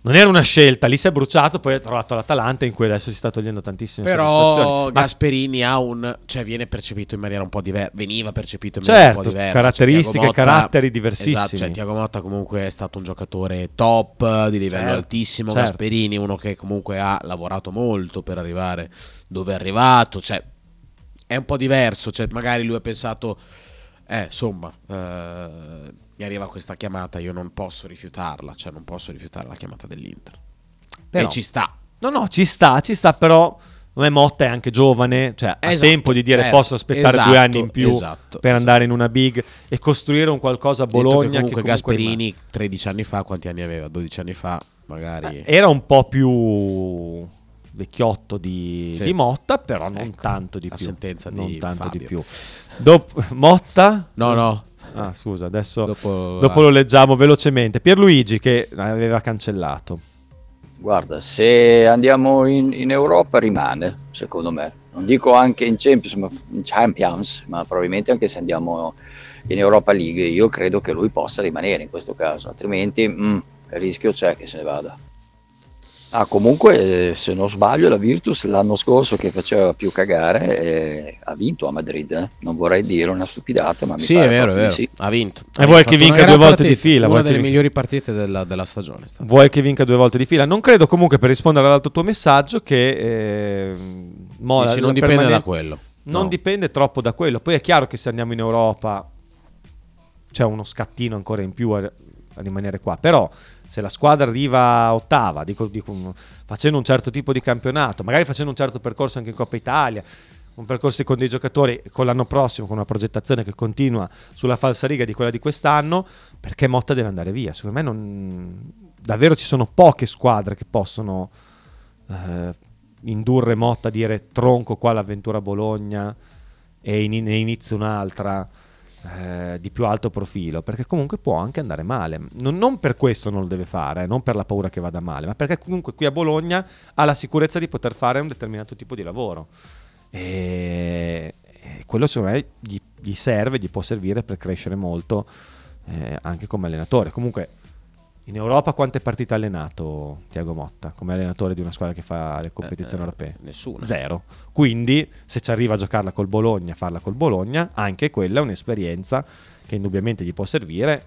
non era una scelta, lì si è bruciato, poi ha trovato l'Atalanta in cui adesso si sta togliendo tantissime Però soddisfazioni. Ma Gasperini ha un cioè viene percepito in maniera un po' diversa, veniva percepito in maniera un Certo, po' diversa. caratteristiche, Cioè, Thiago caratteri diversissimi. Esatto, cioè Tiago Motta comunque è stato un giocatore top di livello Certo, altissimo, certo. Gasperini uno che comunque ha lavorato molto per arrivare dove è arrivato, cioè è un po' diverso, cioè magari lui ha pensato eh, insomma, eh, mi arriva questa chiamata, io non posso rifiutarla, cioè non posso rifiutare la chiamata dell'Inter. Però- e ci sta. No, no, ci sta, ci sta, però secondo me Motta è anche giovane, cioè ha Esatto, tempo di dire eh, posso aspettare esatto, due anni in più esatto, per andare in una big e costruire un qualcosa a Detto che Bologna. che comunque comunque Gasperini 13 anni fa, quanti anni aveva? 12 anni fa, magari. Era un po' più vecchiotto di, Sì. di Motta, però non Ecco, tanto di la più. sentenza non di tanto di Fabio. più. Dop- Motta? No, no. Ah, scusa, adesso Dopo- dopo, lo leggiamo velocemente. Pierluigi che aveva cancellato. Guarda, se andiamo in, in Europa rimane, secondo me. Non dico anche in Champions, ma, in Champions, ma probabilmente anche se andiamo in Europa League, io credo che lui possa rimanere in questo caso, altrimenti mm, il rischio c'è che se ne vada. Ah, comunque, eh, se non sbaglio, la Virtus l'anno scorso che faceva più cagare eh, ha vinto a Madrid. eh. Non vorrei dire una stupidata, ma mi Sì, pare è vero, è vero. sì. Ha vinto. E vuoi che vinca due volte partita, di fila, Una delle vinca- migliori partite della, della stagione. stata. Vuoi che vinca due volte di fila? Non credo comunque per rispondere all'altro tuo messaggio che eh, mo Dici, non dipende da quello. Non No. dipende troppo da quello. Poi è chiaro che se andiamo in Europa c'è uno scattino ancora in più a, rimanere qua. Però se la squadra arriva ottava, dico, dico, facendo un certo tipo di campionato, magari facendo un certo percorso anche in Coppa Italia, un percorso con dei giocatori con l'anno prossimo, con una progettazione che continua sulla falsariga di quella di quest'anno, perché Motta deve andare via. Secondo me non, davvero ci sono poche squadre che possono eh, indurre Motta a dire tronco qua l'avventura Bologna e in- ne inizio un'altra. Eh, di più alto profilo, perché comunque può anche andare male. Non, non per questo non lo deve fare, eh, non per la paura che vada male, ma perché comunque qui a Bologna ha la sicurezza di poter fare un determinato tipo di lavoro. E, e quello secondo me gli, gli serve, gli può servire per crescere molto eh, anche come allenatore. Comunque in Europa quante partite ha allenato Tiago Motta come allenatore di una squadra che fa le competizioni Eh, europee? nessuna. Zero. Quindi se ci arriva a giocarla col Bologna, farla col Bologna, anche quella è un'esperienza che indubbiamente gli può servire,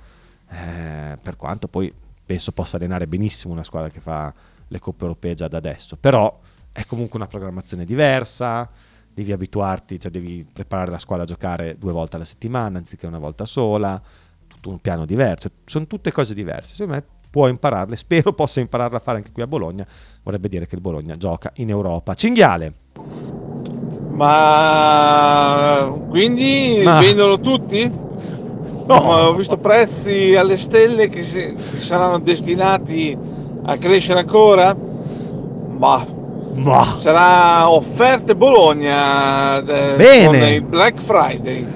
eh, per quanto poi penso possa allenare benissimo una squadra che fa le coppe europee già da adesso. Però è comunque una programmazione diversa, devi abituarti, cioè devi preparare la squadra a giocare due volte alla settimana anziché una volta sola, tutto un piano diverso, sono tutte cose diverse. Secondo me può impararle, spero possa impararle a fare anche qui a Bologna, vorrebbe dire che il Bologna gioca in Europa. Cinghiale. Ma quindi Ma- vendono tutti? Ma ho visto prezzi alle stelle che, si- che saranno destinati a crescere ancora? Ma, sarà offerte Bologna eh, Bene. con il Black Friday.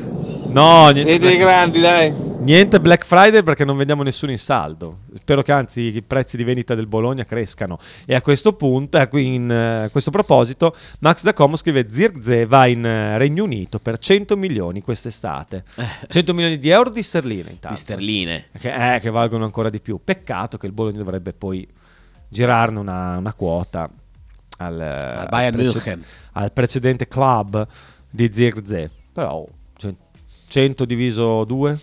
No, niente, Siete grandi, dai. niente Black Friday perché non vendiamo nessuno in saldo. Spero che anzi i prezzi di vendita del Bologna crescano. E a questo punto, a qui- in, eh, a questo proposito, Max da Como scrive: Zirkzee va in eh, Regno Unito per 100 milioni quest'estate. 100 milioni di euro di sterline, intanto. Di sterline. Che, eh, che valgono ancora di più. Peccato che il Bologna dovrebbe poi girarne una, una quota al, al Bayern prece- München. al precedente club di Zirkzee. Però cioè, 100 diviso 2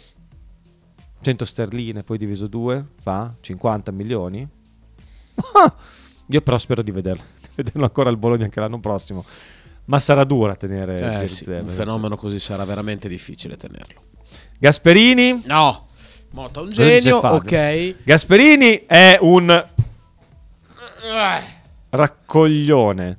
100 sterline poi diviso 2 fa 50 milioni. Ah! Io però spero di vederlo, *laughs* di vederlo ancora al Bologna anche l'anno prossimo. Ma sarà dura tenere Eh, sì, un perché- fenomeno così sarà veramente difficile tenerlo. Gasperini? No. Motta un genio, ok. Gasperini è un raccoglione.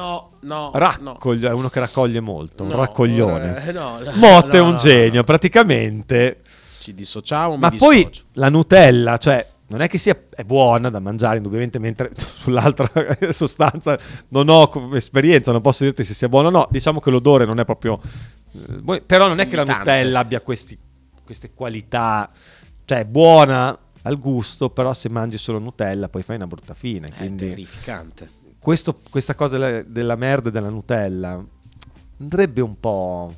No, no. Raccoglie- è uno che raccoglie molto, un No, raccoglione. eh, no, no, Motta è no, un no, genio, praticamente. Ci dissociamo, Ma mi poi dissocio. la Nutella, cioè, non è che sia è buona da mangiare, indubbiamente, mentre *laughs* sull'altra *laughs* sostanza non ho esperienza, non posso dirti se sia buona o no. Diciamo che l'odore non è proprio. eh, Però non è che la. Nutella abbia questi- queste qualità, cioè è buona al gusto, però se mangi solo Nutella poi fai una brutta fine. È Quindi terrificante. Questo- questa cosa della, della merda e della Nutella andrebbe un po'.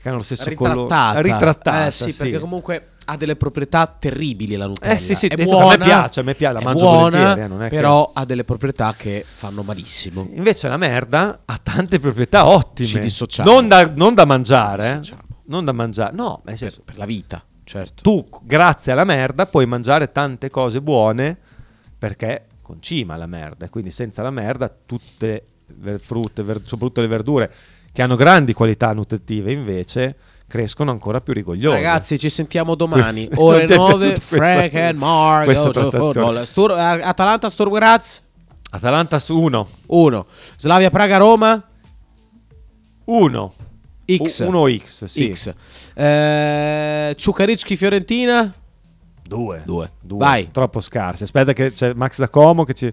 che hanno lo stesso colore. Ritrattata. Ritrattata, Eh sì, sì. perché comunque ha delle proprietà terribili la Nutella. Eh sì, sì, è detto che a me buona, piace, a me piace, la mangio buona, eh, non è che- però ha delle proprietà che fanno malissimo. Invece la merda ha tante proprietà ottime. Ci dissociamo. Non da, non da mangiare. eh. Non da mangiare. No, nel senso, per la vita, certo. Tu, grazie alla merda, puoi mangiare tante cose buone perché concima la merda. E quindi senza la merda tutte le frutte, ver- soprattutto le verdure, che hanno grandi qualità nutritive, invece crescono ancora più rigogliose. Ragazzi, ci sentiamo domani, *laughs* ore ti è 9, piaciuta questa- Frank and Mark, questa Go to trattazione? football. Stur- Atalanta Sturm Graz Atalanta su 1. 1. Slavia Praga Roma 1. X. 1 X, sì. X. Eh, Ciucaricchi Fiorentina 2. 2. Due, Vai. Troppo scarsi. Aspetta che c'è Max da Como che ci...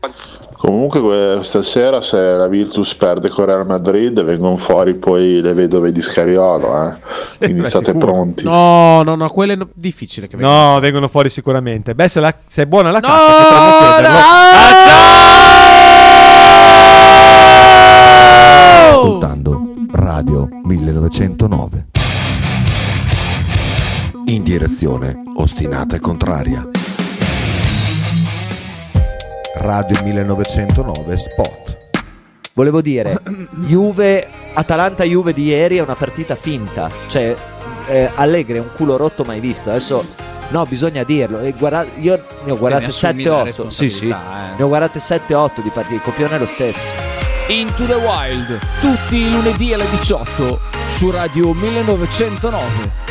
Comunque que- stasera se la Virtus perde con Real Madrid vengono fuori poi le vedove di Scariolo, eh. quindi beh, state sicuro. pronti. No, no, no, quello è no- difficile che venga. No, vengono fuori sicuramente. Beh, se, la- se è buona la No, cacca, potremmo chiederlo. Ascoltando Radio 1909. In direzione ostinata e contraria. Radio 1909 Spot. Volevo dire, Juve, Atalanta-Juve di ieri è una partita finta. Cioè, eh, Allegri è un culo rotto mai visto. Adesso, no, bisogna dirlo. E guarda- io ne ho guardate ne assumi la 7-8. Sì, sì. eh. Ne ho guardate 7-8 di partite. Il copione è lo stesso. Into the Wild, tutti i lunedì alle 18 su Radio 1909.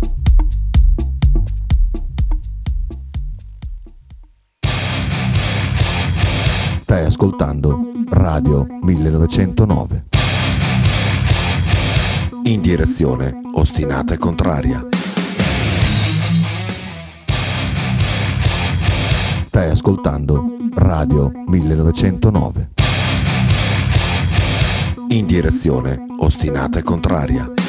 Stai ascoltando Radio 1909. In direzione ostinata e contraria. Stai ascoltando Radio 1909. In direzione ostinata e contraria.